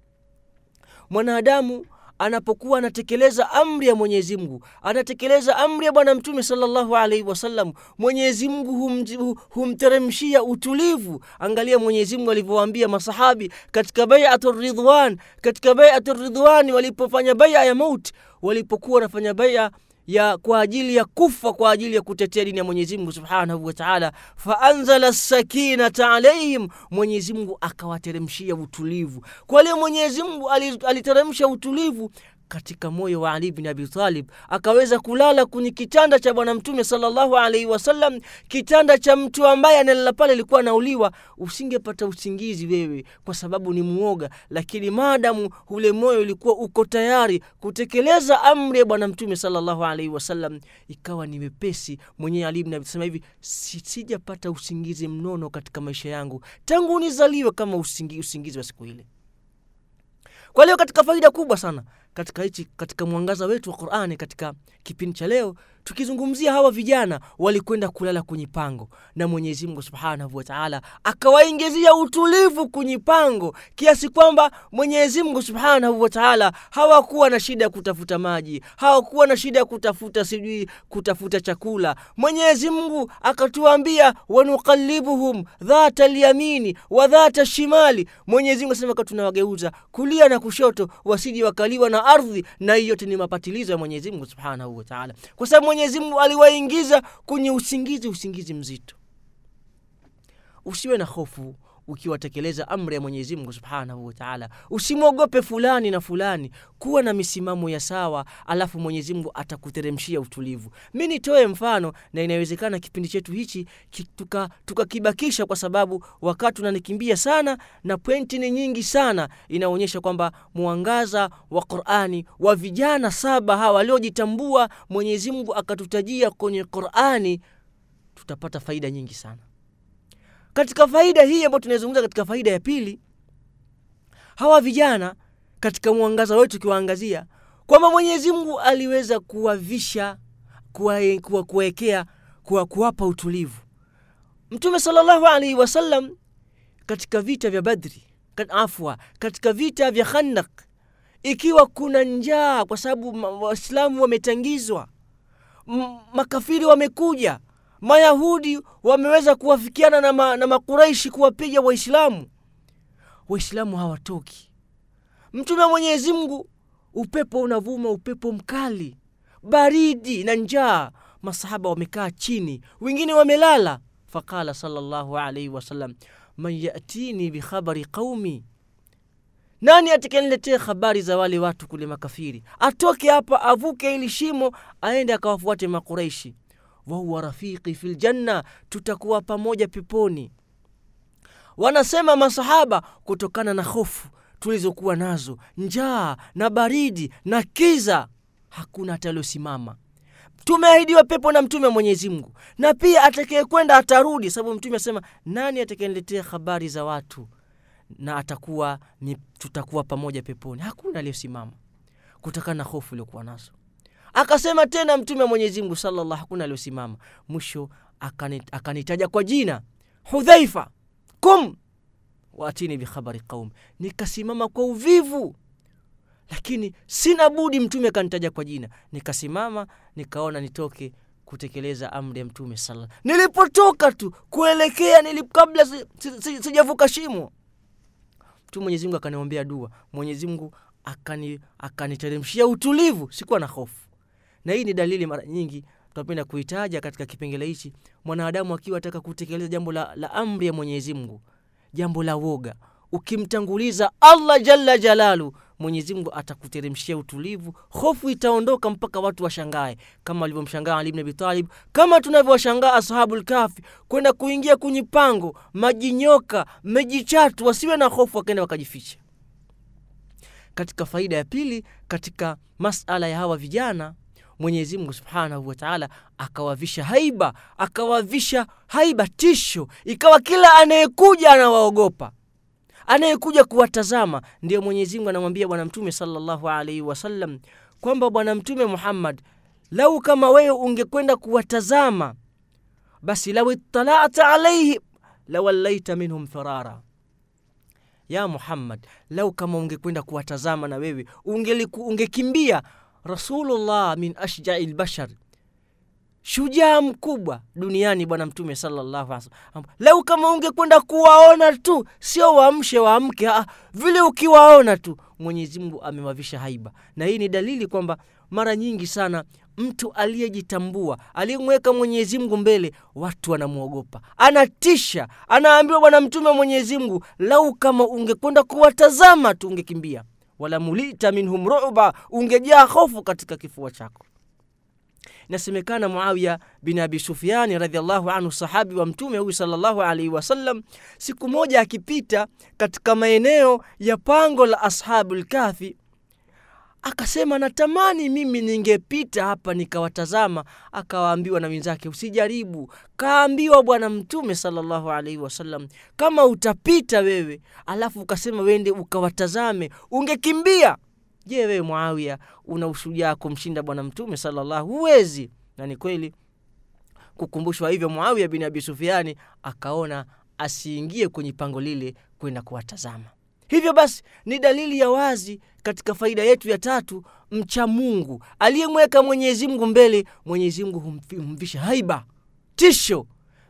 mwanadamu anapokuwa anatekeleza amri ya mwenyezi mungu anatekeleza amri ya bwana mtume salllahu alaihi wasallam. Mwenyezi mungu hum, humteremshia utulivu. Angalia mwenyezi mungu alivyowaambia masahabi katika baiatu ridwan katika baiatu ridwani walipofanya baia ya mauti walipokuwa wanafanya baia ya kwa ajili ya kufa kwa ajili ya kutetea dini ya mwenyezi mungu subhanahu wataala faanzala sakinata alaihim mwenyezi mungu akawateremshia utulivu. Kwa leo mwenyezi mungu aliteremsha utulivu katika moyo wa ali bin abi talib. Akaweza kulala kwenye kitanda cha bwana mtume sallallahu alaihi wasallam kitanda cha mtu ambaye analala pale alikuwa anauliwa usingepata usingizi wewe kwa sababu ni mwoga lakini maadamu ule moyo ulikuwa uko tayari kutekeleza amri ya bwana mtume salllahu alaihi wasallam ikawa ni mepesi mwenyewe ali bin abi sema hivi sijapata usingizi mnono katika maisha yangu tangu nizaliwe kama usingizi, usingizi wa siku ile. Kwa leo katika faida kubwa sana katika hichi katika mwangaza wetu wa qurani katika kipindi cha leo tukizungumzia hawa vijana walikwenda kulala kwenye pango na mwenyezi mungu subhanahu wataala akawaingizia utulivu kwenye pango kiasi kwamba mwenyezi mungu subhanahu wataala hawakuwa na shida ya kutafuta maji hawakuwa na shida ya kutafuta sijui kutafuta chakula. Mwenyezi mungu akatuambia wanuqalibuhum dhata lyamini wa dhata shimali. Mwenyezi mungu asema tunawageuza kulia na kushoto wasiji wakaliwa na ardhi. Na hiyo yote ni mapatilizo ya mwenyezi mungu subhanahu wataala kwa sababu mwenyezi mungu aliwaingiza kwenye usingizi usingizi mzito. Usiwe na hofu ukiwatekeleza amri ya mwenyezi mungu subhanahu wataala usimwogope fulani na fulani. Kuwa na misimamo ya sawa alafu mwenyezi mungu atakuteremshia utulivu. Mi nitoe mfano na inawezekana kipindi chetu hichi tukakibakisha tuka kwa sababu wakati unanikimbia sana na pointi ni nyingi sana inaonyesha kwamba mwangaza wa qurani wa vijana saba hawa waliojitambua mwenyezi mungu akatutajia kwenye qurani tutapata faida nyingi sana katika faida hii ambayo tunaizungumza katika faida ya pili hawa vijana katika mwangaza wetu ukiwaangazia kwamba mwenyezi mungu aliweza kuwavisha kuwawekea kuwa, kuwa, kuwa, kuwapa utulivu. Mtume sallallahu alaihi wasallam katika vita vya badri afwa katika vita vya khandak ikiwa kuna njaa kwa sababu waislamu wametangizwa makafiri wamekuja mayahudi wameweza kuwafikiana na, ma, na makuraishi kuwapiga waislamu. Waislamu hawatoki. Mtume wa mwenyezi mungu upepo unavuma upepo mkali baridi na njaa. Masahaba wamekaa chini wengine wamelala. Faqala sallallahu alaihi wasallam man yatini bikhabari qaumi nani atakayeniletea habari za wale watu kule makafiri? Atoke hapa avuke ili shimo aende akawafuate makuraishi wahuwa rafiqi fi ljanna tutakuwa pamoja peponi. Wanasema masahaba kutokana na hofu tulizokuwa nazo njaa na baridi na kiza hakuna ataliosimama tumeahidiwa pepo na mtume wa mwenyezi mungu na pia atakayekwenda atarudi sababu mtume asema nani atakayeniletea habari za watu? Na atakuwa ni tutakuwa pamoja peponi. Hakuna aliyosimama kutokana na hofu iliokuwa nazo akasema tena mtume wa mwenyezi mungu sallallahu, hakuna aliyosimama. Mwisho akanitaja kwa jina hudhaifa kum waatini bikhabari qaum. Nikasimama kwa uvivu lakini sina budi mtume akanitaja kwa jina. Nikasimama nikaona nitoke kutekeleza amri ya mtume sala nilipotoka tu kuelekea nilip, kabla sijavuka si, si, shimo. Mtume mwenyezimungu akaniombea dua. Mwenyezimngu akaniteremshia akani utulivu. Sikuwa na hofu na hii ni dalili mara nyingi tunapenda kuitaja katika kipengele hichi mwanadamu akiwa ataka kutekeleza jambo la, la amri ya mwenyezi mungu. Jambo la woga. Ukimtanguliza allah jalla jalalu mwenyezi mungu atakuteremshia utulivu hofu itaondoka mpaka watu washangae. Kama walivyomshangaa ali bn abitalib kama tunavyowashangaa ashabu lkafi kwenda kuingia kwenye pango majinyoka mejichatu wasiwe na hofu wakaenda wakajificha. Katika faida ya pili katika masala ya hawa vijana mwenyezi mungu subhanahu wataala akawavisha haiba akawavisha haiba tisho ikawa kila anayekuja anawaogopa. Anayekuja kuwatazama ndiyo mwenyezi mungu anamwambia bwana mtume sallallahu alaihi wasallam kwamba bwana mtume muhammad lau kama wewe ungekwenda kuwatazama basi lau ittalata alaihi lawallaita minhum firara ya muhammad lau kama ungekwenda kuwatazama na wewe ungekimbia unge rasulullah min ashjai lbashar shujaa mkubwa duniani bwana mtume salllahu lau kama ungekwenda kuwaona tu sio waamshe waamke vile ukiwaona tu mwenyezi mungu amewavisha haiba. Na hii ni dalili kwamba mara nyingi sana mtu aliyejitambua aliyemweka mwenyezi mungu mbele watu wanamwogopa. Anatisha anaambiwa bwana mtume wa mwenyezi lau kama ungekwenda kuwatazama tu ungekimbia wala mulita minhum ruba ungejaa hofu katika kifua chako. Inasemekana muawiya bin abi sufiani radiallahu anhu sahabi wa mtume huyu salllahu alaihi wasallam siku moja akipita katika maeneo ya pango la ashabu lkafi akasema natamani mimi ningepita hapa nikawatazama. Akawaambiwa na wenzake usijaribu. Kaambiwa bwana mtume sallallahu alaihi wasallam kama utapita wewe alafu ukasema wende ukawatazame ungekimbia. Je wewe muawia una ushujaa kumshinda bwana mtume sallallahu? huwezi. Na ni kweli. Kukumbushwa hivyo muawia bin abi sufiani akaona asiingie kwenye pango lile kwenda kuwatazama hivyo basi ni dalili ya wazi katika faida yetu ya tatu mcha mungu. Aliyemweka mwenyezi mungu mbele mwenyezi mungu humvisha haiba. Tisho!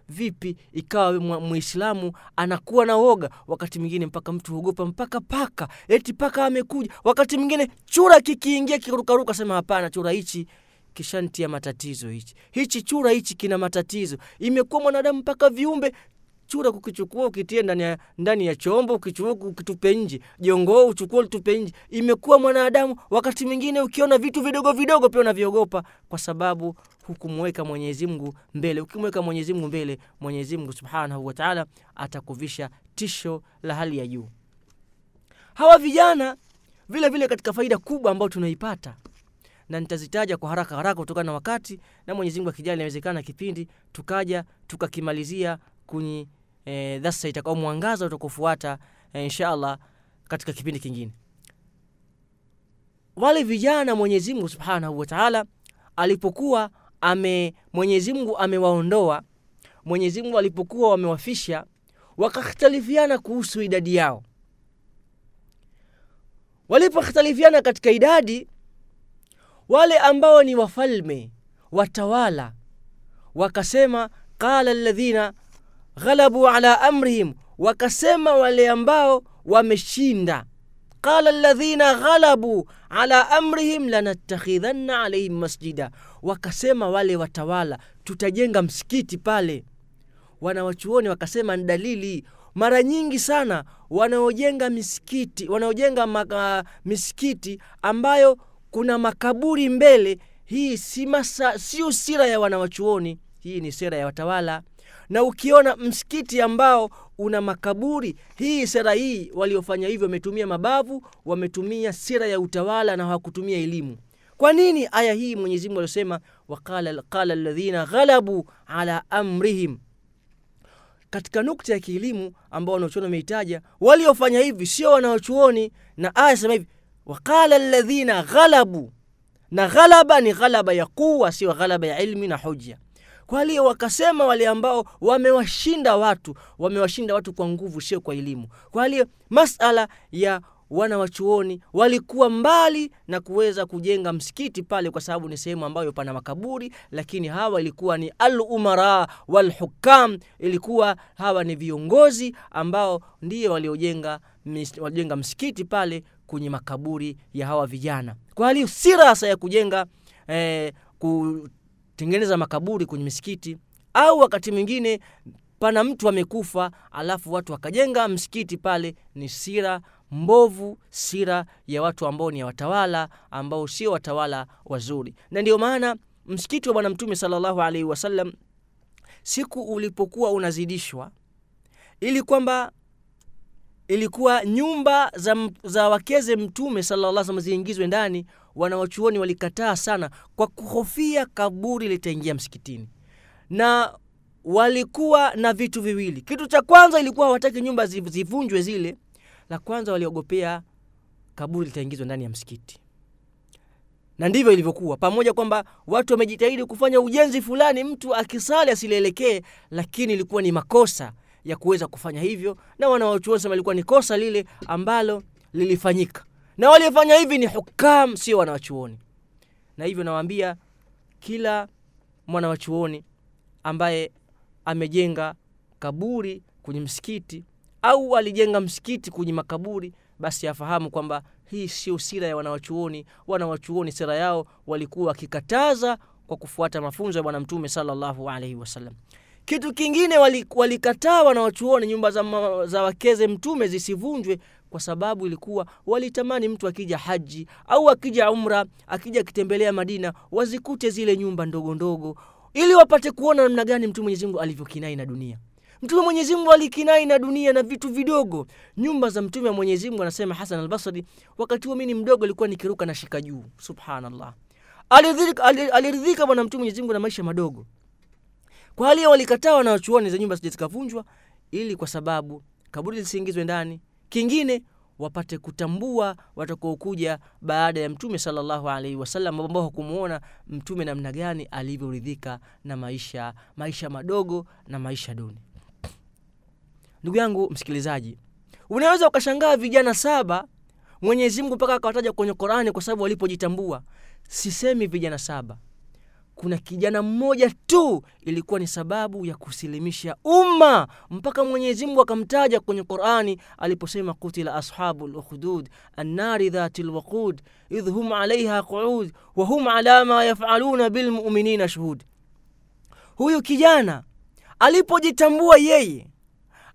Vipi ikawa mwislamu anakuwa na woga wakati mwingine mpaka mtu huogopa mpaka paka eti paka amekuja wakati mwingine chura kikiingia kirukaruka sema hapana chura hichi kishantia matatizo hichi. Hichi chura hichi kina matatizo. Imekuwa mwanadamu mpaka viumbe chura kukichukua ukitie ndani ya, ndani ya chombo ukichukua ukitupe nje. Jongoo uchukua utupe nje. Imekuwa mwanadamu wakati mwingine ukiona vitu vidogo vidogo pia unaviogopa, kwa sababu hukumweka mwenyezi mungu mbele. Ukimweka mwenyezi mungu mbele mwenyezi mungu subhanahu wataala atakuvisha tisho la hali ya juu. Hawa vijana vile vile katika faida kubwa ambayo tunaipata na nitazitaja kwa haraka haraka kutokana na wakati na mwenyezi mungu akijali inawezekana kipindi tukaja tukakimalizia kwenye e, dhasa itakao mwangaza utakofuata e, inshallah katika kipindi kingine. Wale vijana mwenyezi mungu subhanahu wa taala alipokuwa ame mwenyezi mungu amewaondoa mwenyezi mungu alipokuwa wamewafisha wakakhtalifiana kuhusu idadi yao. Walipokhtalifiana katika idadi wale ambao ni wafalme watawala wakasema qala alladhina ghalabu ala amrihim wakasema wale ambao wameshinda. Qala alladhina ghalabu ala amrihim lanattakhidhanna alaihim masjida wakasema wale watawala tutajenga msikiti pale. Wanawachuoni wakasema ni dalili. Mara nyingi sana wanaojenga misikiti wanaojenga maka, misikiti ambayo kuna makaburi mbele hii si masa, sio sira ya wanawachuoni hii ni sera ya watawala na ukiona msikiti ambao una makaburi hii sera hii waliofanya hivyo wametumia mabavu wametumia sera ya utawala na hawakutumia elimu. Kwa nini aya hii mwenyezi mungu aliosema waqala qala alladhina ghalabu ala amrihim katika nukta ya kielimu ambao wanaochuoni wameitaja waliofanya hivi sio wanaochuoni na aya sema hivi waqala alladhina ghalabu na ghalaba ni ghalaba ya quwa sio ghalaba ya ilmi na hoja kwa hiyo wakasema wale ambao wamewashinda watu wamewashinda watu kwa nguvu sio kwa elimu. Kwa hiyo masala ya wana wachuoni walikuwa mbali na kuweza kujenga msikiti pale kwa sababu ni sehemu ambayo pana makaburi lakini hawa ilikuwa ni al umara walhukam. Ilikuwa hawa ni viongozi ambao ndio waliojenga waliojenga msikiti pale kwenye makaburi ya hawa vijana. Kwa hiyo si rasa ya kujenga eh, kutengeneza makaburi kwenye misikiti au wakati mwingine pana mtu amekufa alafu watu wakajenga msikiti pale ni sira mbovu sira ya watu ambao ni watawala ambao sio watawala wazuri. Na ndio maana msikiti wa bwana mtume salllahu alaihi wasallam siku ulipokuwa unazidishwa ili kwamba ilikuwa nyumba za, za wakeze mtume sallallahu alaihi ziingizwe ndani wanawachuoni walikataa sana kwa kuhofia kaburi litaingia msikitini. Na walikuwa na vitu viwili. Kitu cha kwanza ilikuwa hawataki nyumba zivunjwe zile. La kwanza waliogopea kaburi litaingizwa ndani ya msikiti. Na ndivyo ilivyokuwa. Pamoja kwamba watu wamejitahidi kufanya ujenzi fulani mtu akisali asilielekee lakini ilikuwa ni makosa ya kuweza kufanya hivyo. Na wanawachuoni sema ilikuwa ni kosa lile ambalo lilifanyika na waliofanya hivi ni hukam sio wanawachuoni. Na hivyo nawaambia kila mwanawachuoni ambaye amejenga kaburi kwenye msikiti au alijenga msikiti kwenye makaburi basi afahamu kwamba hii sio sira ya wanawachuoni. Wanawachuoni sera yao walikuwa wakikataza kwa kufuata mafunzo ya bwana mtume salllahu alaihi wasallam. Kitu kingine walikataa wali wanawachuoni nyumba za, za wakeze mtume zisivunjwe kwa sababu ilikuwa walitamani mtu akija haji au akija umra akija akitembelea madina wazikute zile nyumba ndogo ndogo ili wapate kuona namna gani mtume mwenyezi mungu alivyokinai na dunia. Mtume mwenyezi mungu alikinai na dunia na vitu vidogo. Nyumba za mtume wa mwenyezi mungu anasema hasan albasri wakati huo mini mdogo alikuwa nikiruka na shika juu. Subhanallah. Aliridhika bwana mtume mwenyezi mungu na maisha madogo. Kwa hali walikataa wanawachuoni za nyumba zije zikavunjwa ili kwa sababu kaburi lisiingizwe ndani kingine wapate kutambua watakaokuja baada ya mtume salllahu alaihi wasallam ambao hakumwona mtume namna gani alivyoridhika na maisha maisha madogo na maisha duni. Ndugu yangu msikilizaji unaweza ukashangaa vijana saba mwenyezi mungu mpaka akawataja kwenye qorani kwa sababu walipojitambua. Sisemi vijana saba kuna kijana mmoja tu ilikuwa ni sababu ya kusilimisha umma mpaka mwenyezi mungu akamtaja kwenye qurani aliposema kutila ashabu lukhdud annari dhati lwaqud idh hum alaiha quud wahum ala ma yafaluna bilmuminina shuhud. Huyu kijana alipojitambua yeye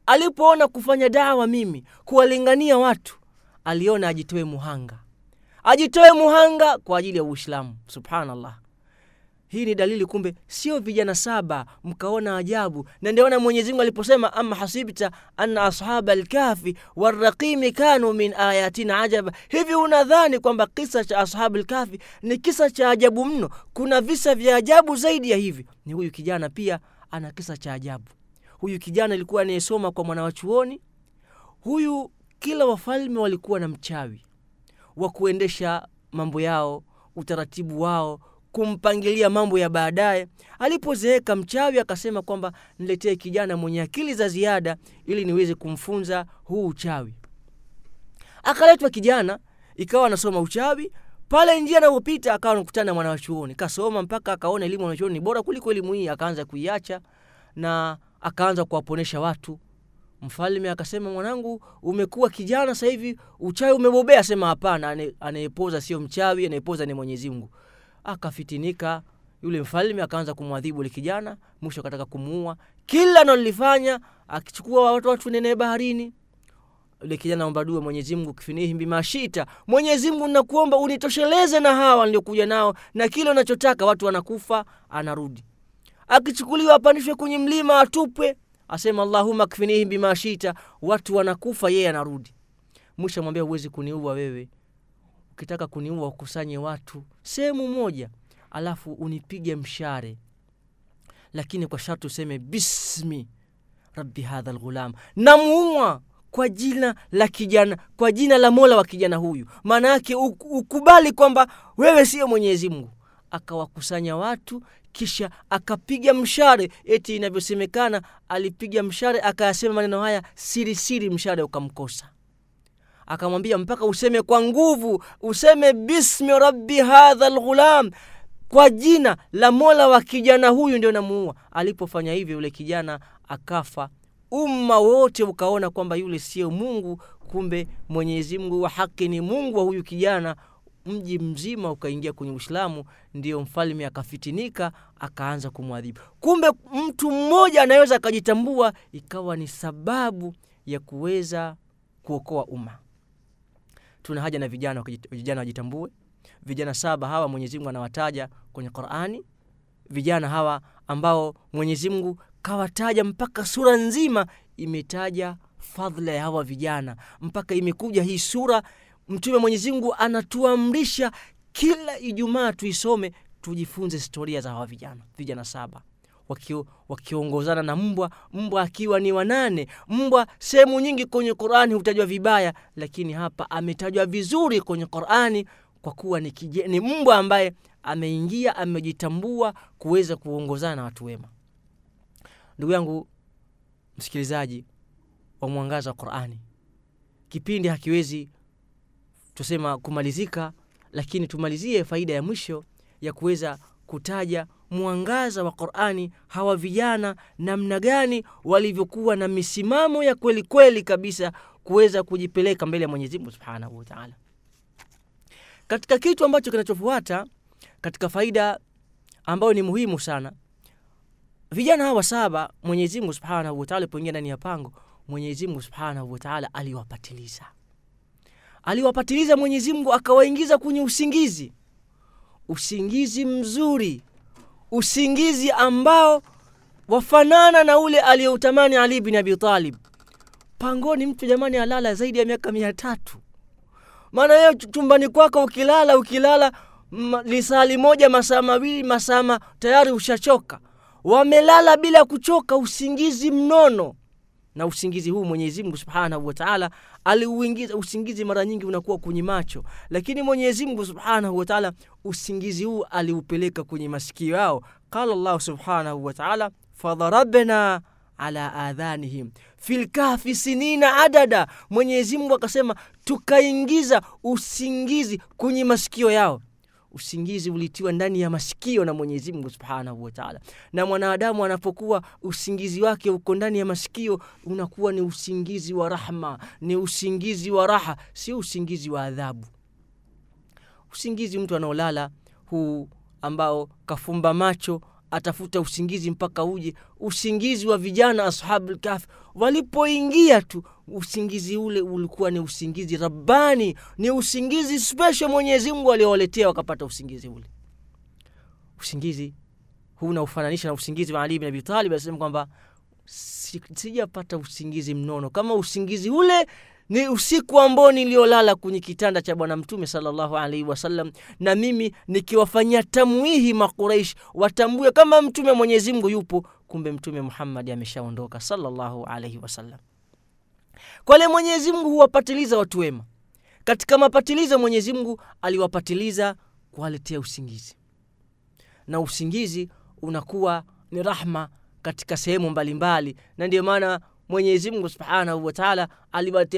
alipoona kufanya dawa mimi kuwalingania watu aliona ajitoe muhanga. Ajitoe muhanga kwa ajili ya uislamu subhanallah hii ni dalili kumbe sio vijana saba mkaona ajabu. Na ndiona mwenyezimungu aliposema ama hasibta anna ashaba lkafi waraqimi kanu min ayatina ajaba. Hivi unadhani kwamba kisa cha ashabu lkafi ni kisa cha ajabu mno? Kuna visa vya ajabu zaidi ya hivi. Ni huyu kijana pia ana kisa cha ajabu. Huyu kijana alikuwa anayesoma kwa mwanawachuoni. Huyu kila wafalme walikuwa na mchawi wa kuendesha mambo yao utaratibu wao kumpangilia mambo ya baadaye. Alipozeeka mchawi akasema kwamba niletee kijana mwenye akili za ziada ili niweze kumfunza huu uchawi. Akaletwa kijana ikawa anasoma uchawi. Pale njia anayopita akawa anakutana na mwanachuoni. Kasoma mpaka akaona elimu ya ni bora kuliko elimu hii akaanza kuiacha na akaanza kuwaponesha watu. Mfalme akasema mwanangu umekuwa kijana sasa hivi uchawi umebobea. Sema hapana anayepoza sio mchawi anayepoza ni mwenyezi mungu akafitinika. Yule mfalme akaanza kumwadhibu yule kijana mwisho akataka kumuua. Kila analolifanya akichukua watu watu nene baharini. Yule kijana omba dua mwenyezi mungu kifinihi bimashita mwenyezi mungu nakuomba unitosheleze na hawa niliokuja nao na kile unachotaka watu wanakufa anarudi. Akichukuliwa apandishwe kwenye mlima atupwe asema allahuma kifinihi bimashita watu wanakufa yeye anarudi. Mwisho amwambia huwezi kuniua wewe ukitaka kuniua ukusanye watu sehemu moja alafu unipige mshare. Lakini kwa sharti useme bismi rabbi hadha lghulam namuua kwa jina la kijana kwa jina la mola wa kijana huyu. Maana yake ukubali kwamba wewe sio mwenyezi mungu. Akawakusanya watu kisha akapiga mshare. Eti inavyosemekana alipiga mshare akayasema maneno haya siri siri mshare ukamkosa akamwambia mpaka useme kwa nguvu useme bismi rabbi hadha lghulam kwa jina la mola wa kijana huyu ndio namuua. Alipofanya hivyo yule kijana akafa. Umma wote ukaona kwamba yule sio mungu kumbe mwenyezi mungu wa haki ni mungu wa huyu kijana. Mji mzima ukaingia kwenye uislamu ndio mfalme akafitinika akaanza kumwadhibu. Kumbe mtu mmoja anaweza akajitambua ikawa ni sababu ya kuweza kuokoa umma tuna haja na vijana vijana wajitambue. Vijana saba hawa mwenyezi mungu anawataja kwenye qurani. Vijana hawa ambao mwenyezi mungu kawataja mpaka sura nzima imetaja fadhila ya hawa vijana. Mpaka imekuja hii sura mtume mwenyezi mungu anatuamrisha kila ijumaa tuisome tujifunze historia za hawa vijana vijana saba wakio- wakiongozana na mbwa mbwa akiwa ni wanane mbwa sehemu nyingi kwenye qurani hutajwa vibaya lakini hapa ametajwa vizuri kwenye qurani kwa kuwa ni, kije, ni mbwa ambaye ameingia amejitambua kuweza kuongozana na watu wema. Ndugu yangu msikilizaji wa mwangaza wa qurani kipindi hakiwezi tusema kumalizika lakini tumalizie faida ya mwisho ya kuweza kutaja mwangaza wa qurani hawa vijana namna gani walivyokuwa na misimamo ya kweli kweli kabisa kuweza kujipeleka mbele ya mwenyezi mungu subhanahu wataala katika kitu ambacho kinachofuata katika faida ambayo ni muhimu sana vijana hawa saba mwenyezi mungu subhanahu wataala alipoingia ndani ya pango mwenyezi mungu subhanahu wataala aliwapatiliza. Aliwapatiliza mwenyezi mungu akawaingiza kwenye usingizi usingizi mzuri usingizi ambao wafanana na ule aliyoutamani ali bin abi talib. Pangoni mtu jamani alala zaidi ya miaka mia tatu. Maana wewe chumbani kwako ukilala ukilala lisali moja masaa mawili masaa tayari ushachoka. Wamelala bila kuchoka usingizi mnono na usingizi huu mwenyezi mungu subhanahu wataala aliuingiza usingizi mara nyingi unakuwa kwenye macho. Lakini mwenyezi mungu subhanahu wataala usingizi huu aliupeleka kwenye masikio yao. Qala llahu subhanahu wa Ta'ala, fadharabna ala adhanihim fi kahfi sinina adada. Mwenyezi mungu akasema tukaingiza usingizi kwenye masikio yao usingizi ulitiwa ndani ya masikio na mwenyezi mungu subhanahu wataala na mwanadamu anapokuwa usingizi wake uko ndani ya masikio unakuwa ni usingizi wa rahma ni usingizi wa raha si usingizi wa adhabu. Usingizi mtu anaolala huu ambao kafumba macho atafuta usingizi mpaka uje usingizi wa vijana Ashabul Kahf walipoingia tu usingizi ule ulikuwa ni usingizi rabbani ni usingizi special mwenyezi mungu aliowaletea wakapata usingizi ule. Usingizi huu naufananisha na usingizi wa ali bin abi anasema kwamba si- sijapata usingizi mnono. Kama usingizi ule ni usiku ambao niliolala kwenye kitanda cha bwana mtume salllahu alaihi wasallam na mimi nikiwafanyia tamwihi makuraish watambue kama mtume mwenyezi mungu yupo kumbe mtume muhammadi ameshaondoka salllahu alaihi wasallam kwale mwenyezi mungu huwapatiliza watu wema. Katika mapatilizo mwenyezi mungu aliwapatiliza kuwaletea usingizi. Na usingizi unakuwa ni rahma katika sehemu mbalimbali. Na ndiyo maana mwenyezi mungu subhanahu wataala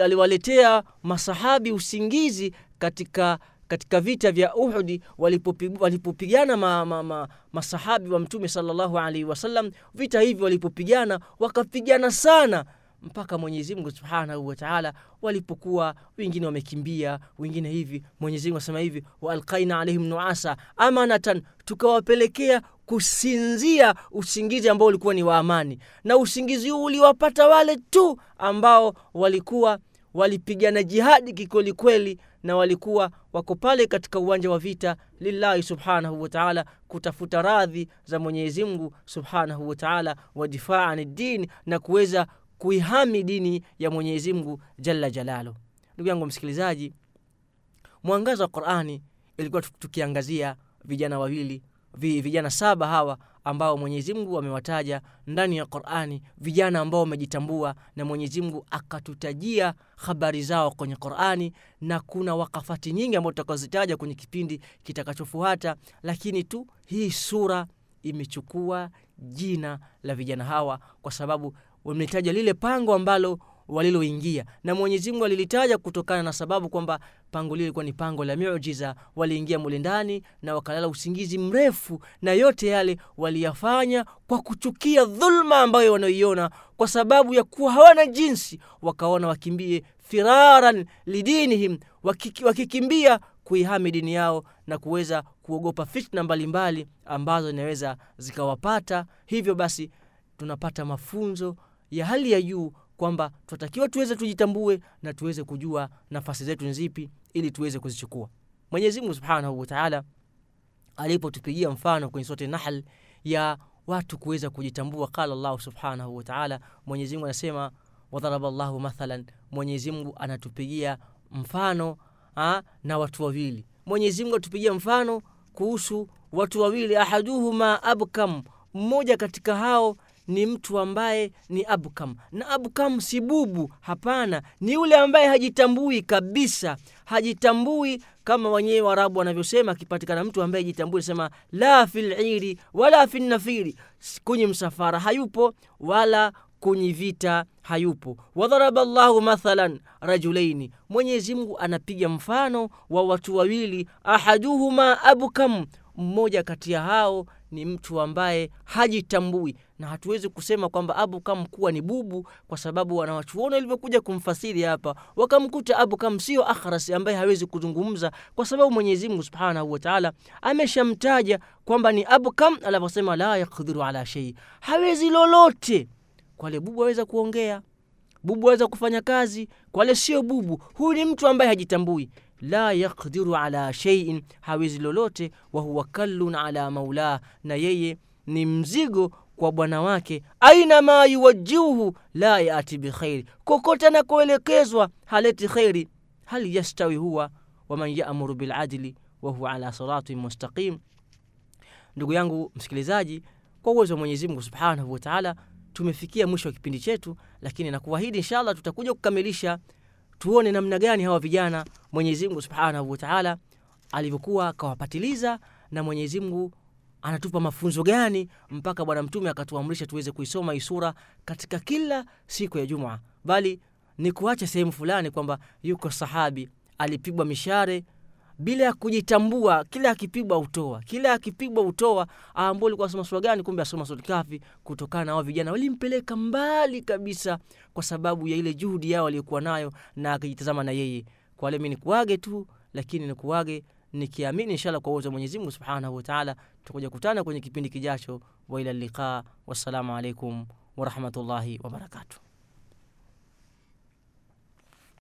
aliwaletea masahabi usingizi katika katika vita vya uhudi walipopigana walipopi, ma, ma, ma, masahabi wa mtume salllahu alaihi wasallam. Vita hivi walipopigana wakapigana sana mpaka mwenyezi mungu subhanahu wataala walipokuwa wengine wamekimbia wengine hivi mwenyezi mungu asema hivi waalkaina alaihim nuasa amanatan tukawapelekea kusinzia usingizi ambao ulikuwa ni wa amani. Na usingizi huu uliwapata wale tu ambao walikuwa walipigana jihadi kikwelikweli na walikuwa wako pale katika uwanja wa vita lillahi subhanahu wataala kutafuta radhi za mwenyezi mungu subhanahu wataala wa difaa ani dini na kuweza kuihami dini ya mwenyezi mungu jalla jalalo. ndugu yangu msikilizaji mwangaza wa qurani ilikuwa tukiangazia vijana wawili vijana saba hawa ambao mwenyezi mungu amewataja ndani ya qurani vijana ambao wamejitambua na mwenyezi mungu akatutajia habari zao kwenye qurani na kuna wakafati nyingi ambao tutakazitaja kwenye kipindi kitakachofuata lakini tu hii sura imechukua jina la vijana hawa kwa sababu wametaja lile pango ambalo waliloingia. Na mwenyezi mungu alilitaja kutokana na sababu kwamba pango lile lilikuwa ni pango la miujiza waliingia mule ndani na wakalala usingizi mrefu na yote yale waliyafanya kwa kuchukia dhulma ambayo wanaiona kwa sababu ya kuwa hawana jinsi. Wakaona wakimbie firaran lidinihim wakiki, wakikimbia kuihami dini yao na kuweza kuogopa fitna mbalimbali ambazo zinaweza zikawapata. Hivyo basi tunapata mafunzo ya hali ya juu kwamba tunatakiwa tuweze tujitambue na tuweze kujua nafasi zetu ni zipi ili tuweze kuzichukua. Mwenyezi mungu subhanahu wataala alipotupigia mfano kwenye sote nahl ya watu kuweza kujitambua qala llahu subhanahu wataala mwenyezi mungu anasema wadharaba llahu mathalan mwenyezi mungu anatupigia mfano ha, na watu wawili. Mwenyezi mungu atupigia mfano kuhusu watu wawili ahaduhuma abkam mmoja katika hao ni mtu ambaye ni abkam. Na abkam si bubu hapana. Ni yule ambaye hajitambui kabisa. Hajitambui kama wenyewe warabu wanavyosema akipatikana mtu ambaye hajitambui sema la filiri wala filnafiri kwenye msafara hayupo wala kwenye vita hayupo. Wadharaba llahu mathalan rajulaini. Mwenyezi mungu anapiga mfano wa watu wawili ahaduhuma abkam. Mmoja kati ya hao ni mtu ambaye hajitambui. Na hatuwezi kusema kwamba abu kam kuwa ni bubu kwa sababu wanawachuona ilivyokuja kumfasiri hapa wakamkuta abu kam sio akhrasi ambaye hawezi kuzungumza kwa sababu mwenyezi mungu subhanahu wataala ameshamtaja kwamba ni abu kam anavyosema la yakdhiru ala shei hawezi lolote. Kwale bubu aweza kuongea. Bubu aweza kufanya kazi. Kwale sio bubu. Huyu ni mtu ambaye hajitambui la yakdiru ala sheiin hawezi lolote wahuwa kallun ala maulah na yeye ni mzigo kwa bwana wake. Ainama yuwajiuhu la yati bikhairi kokote anakoelekezwa haleti kheri hal yastawi huwa waman yamuru biladli wahuwa ala siratin mustaqim. Ndugu yangu msikilizaji kwa uwezo wa mwenyezi mungu subhanahu wataala tumefikia mwisho wa kipindi chetu lakini nakuahidi inshallah tutakuja kukamilisha tuone namna gani hawa vijana mwenyezi mungu subhanahu wataala alivyokuwa akawapatiliza na mwenyezi mungu anatupa mafunzo gani mpaka bwana mtume akatuamrisha tuweze kuisoma hii sura katika kila siku ya jumaa bali ni kuacha sehemu fulani kwamba yuko sahabi alipigwa mishare bila ya kujitambua kila akipigwa utoa kila akipigwa utoa ambao alikuwa asoma sura gani kumbe asoma sura kafi kutokana na wao vijana walimpeleka mbali kabisa kwa sababu ya ile juhudi yao aliyokuwa nayo na akijitazama na yeye kwa leo. mi nikuage tu lakini nikuage nikiamini inshallah kwa uwezo wa Mwenyezi Mungu Subhanahu wa Ta'ala tutakuja kutana kwenye kipindi kijacho wa ila liqa wassalamu alaikum wa rahmatullahi wa barakatuh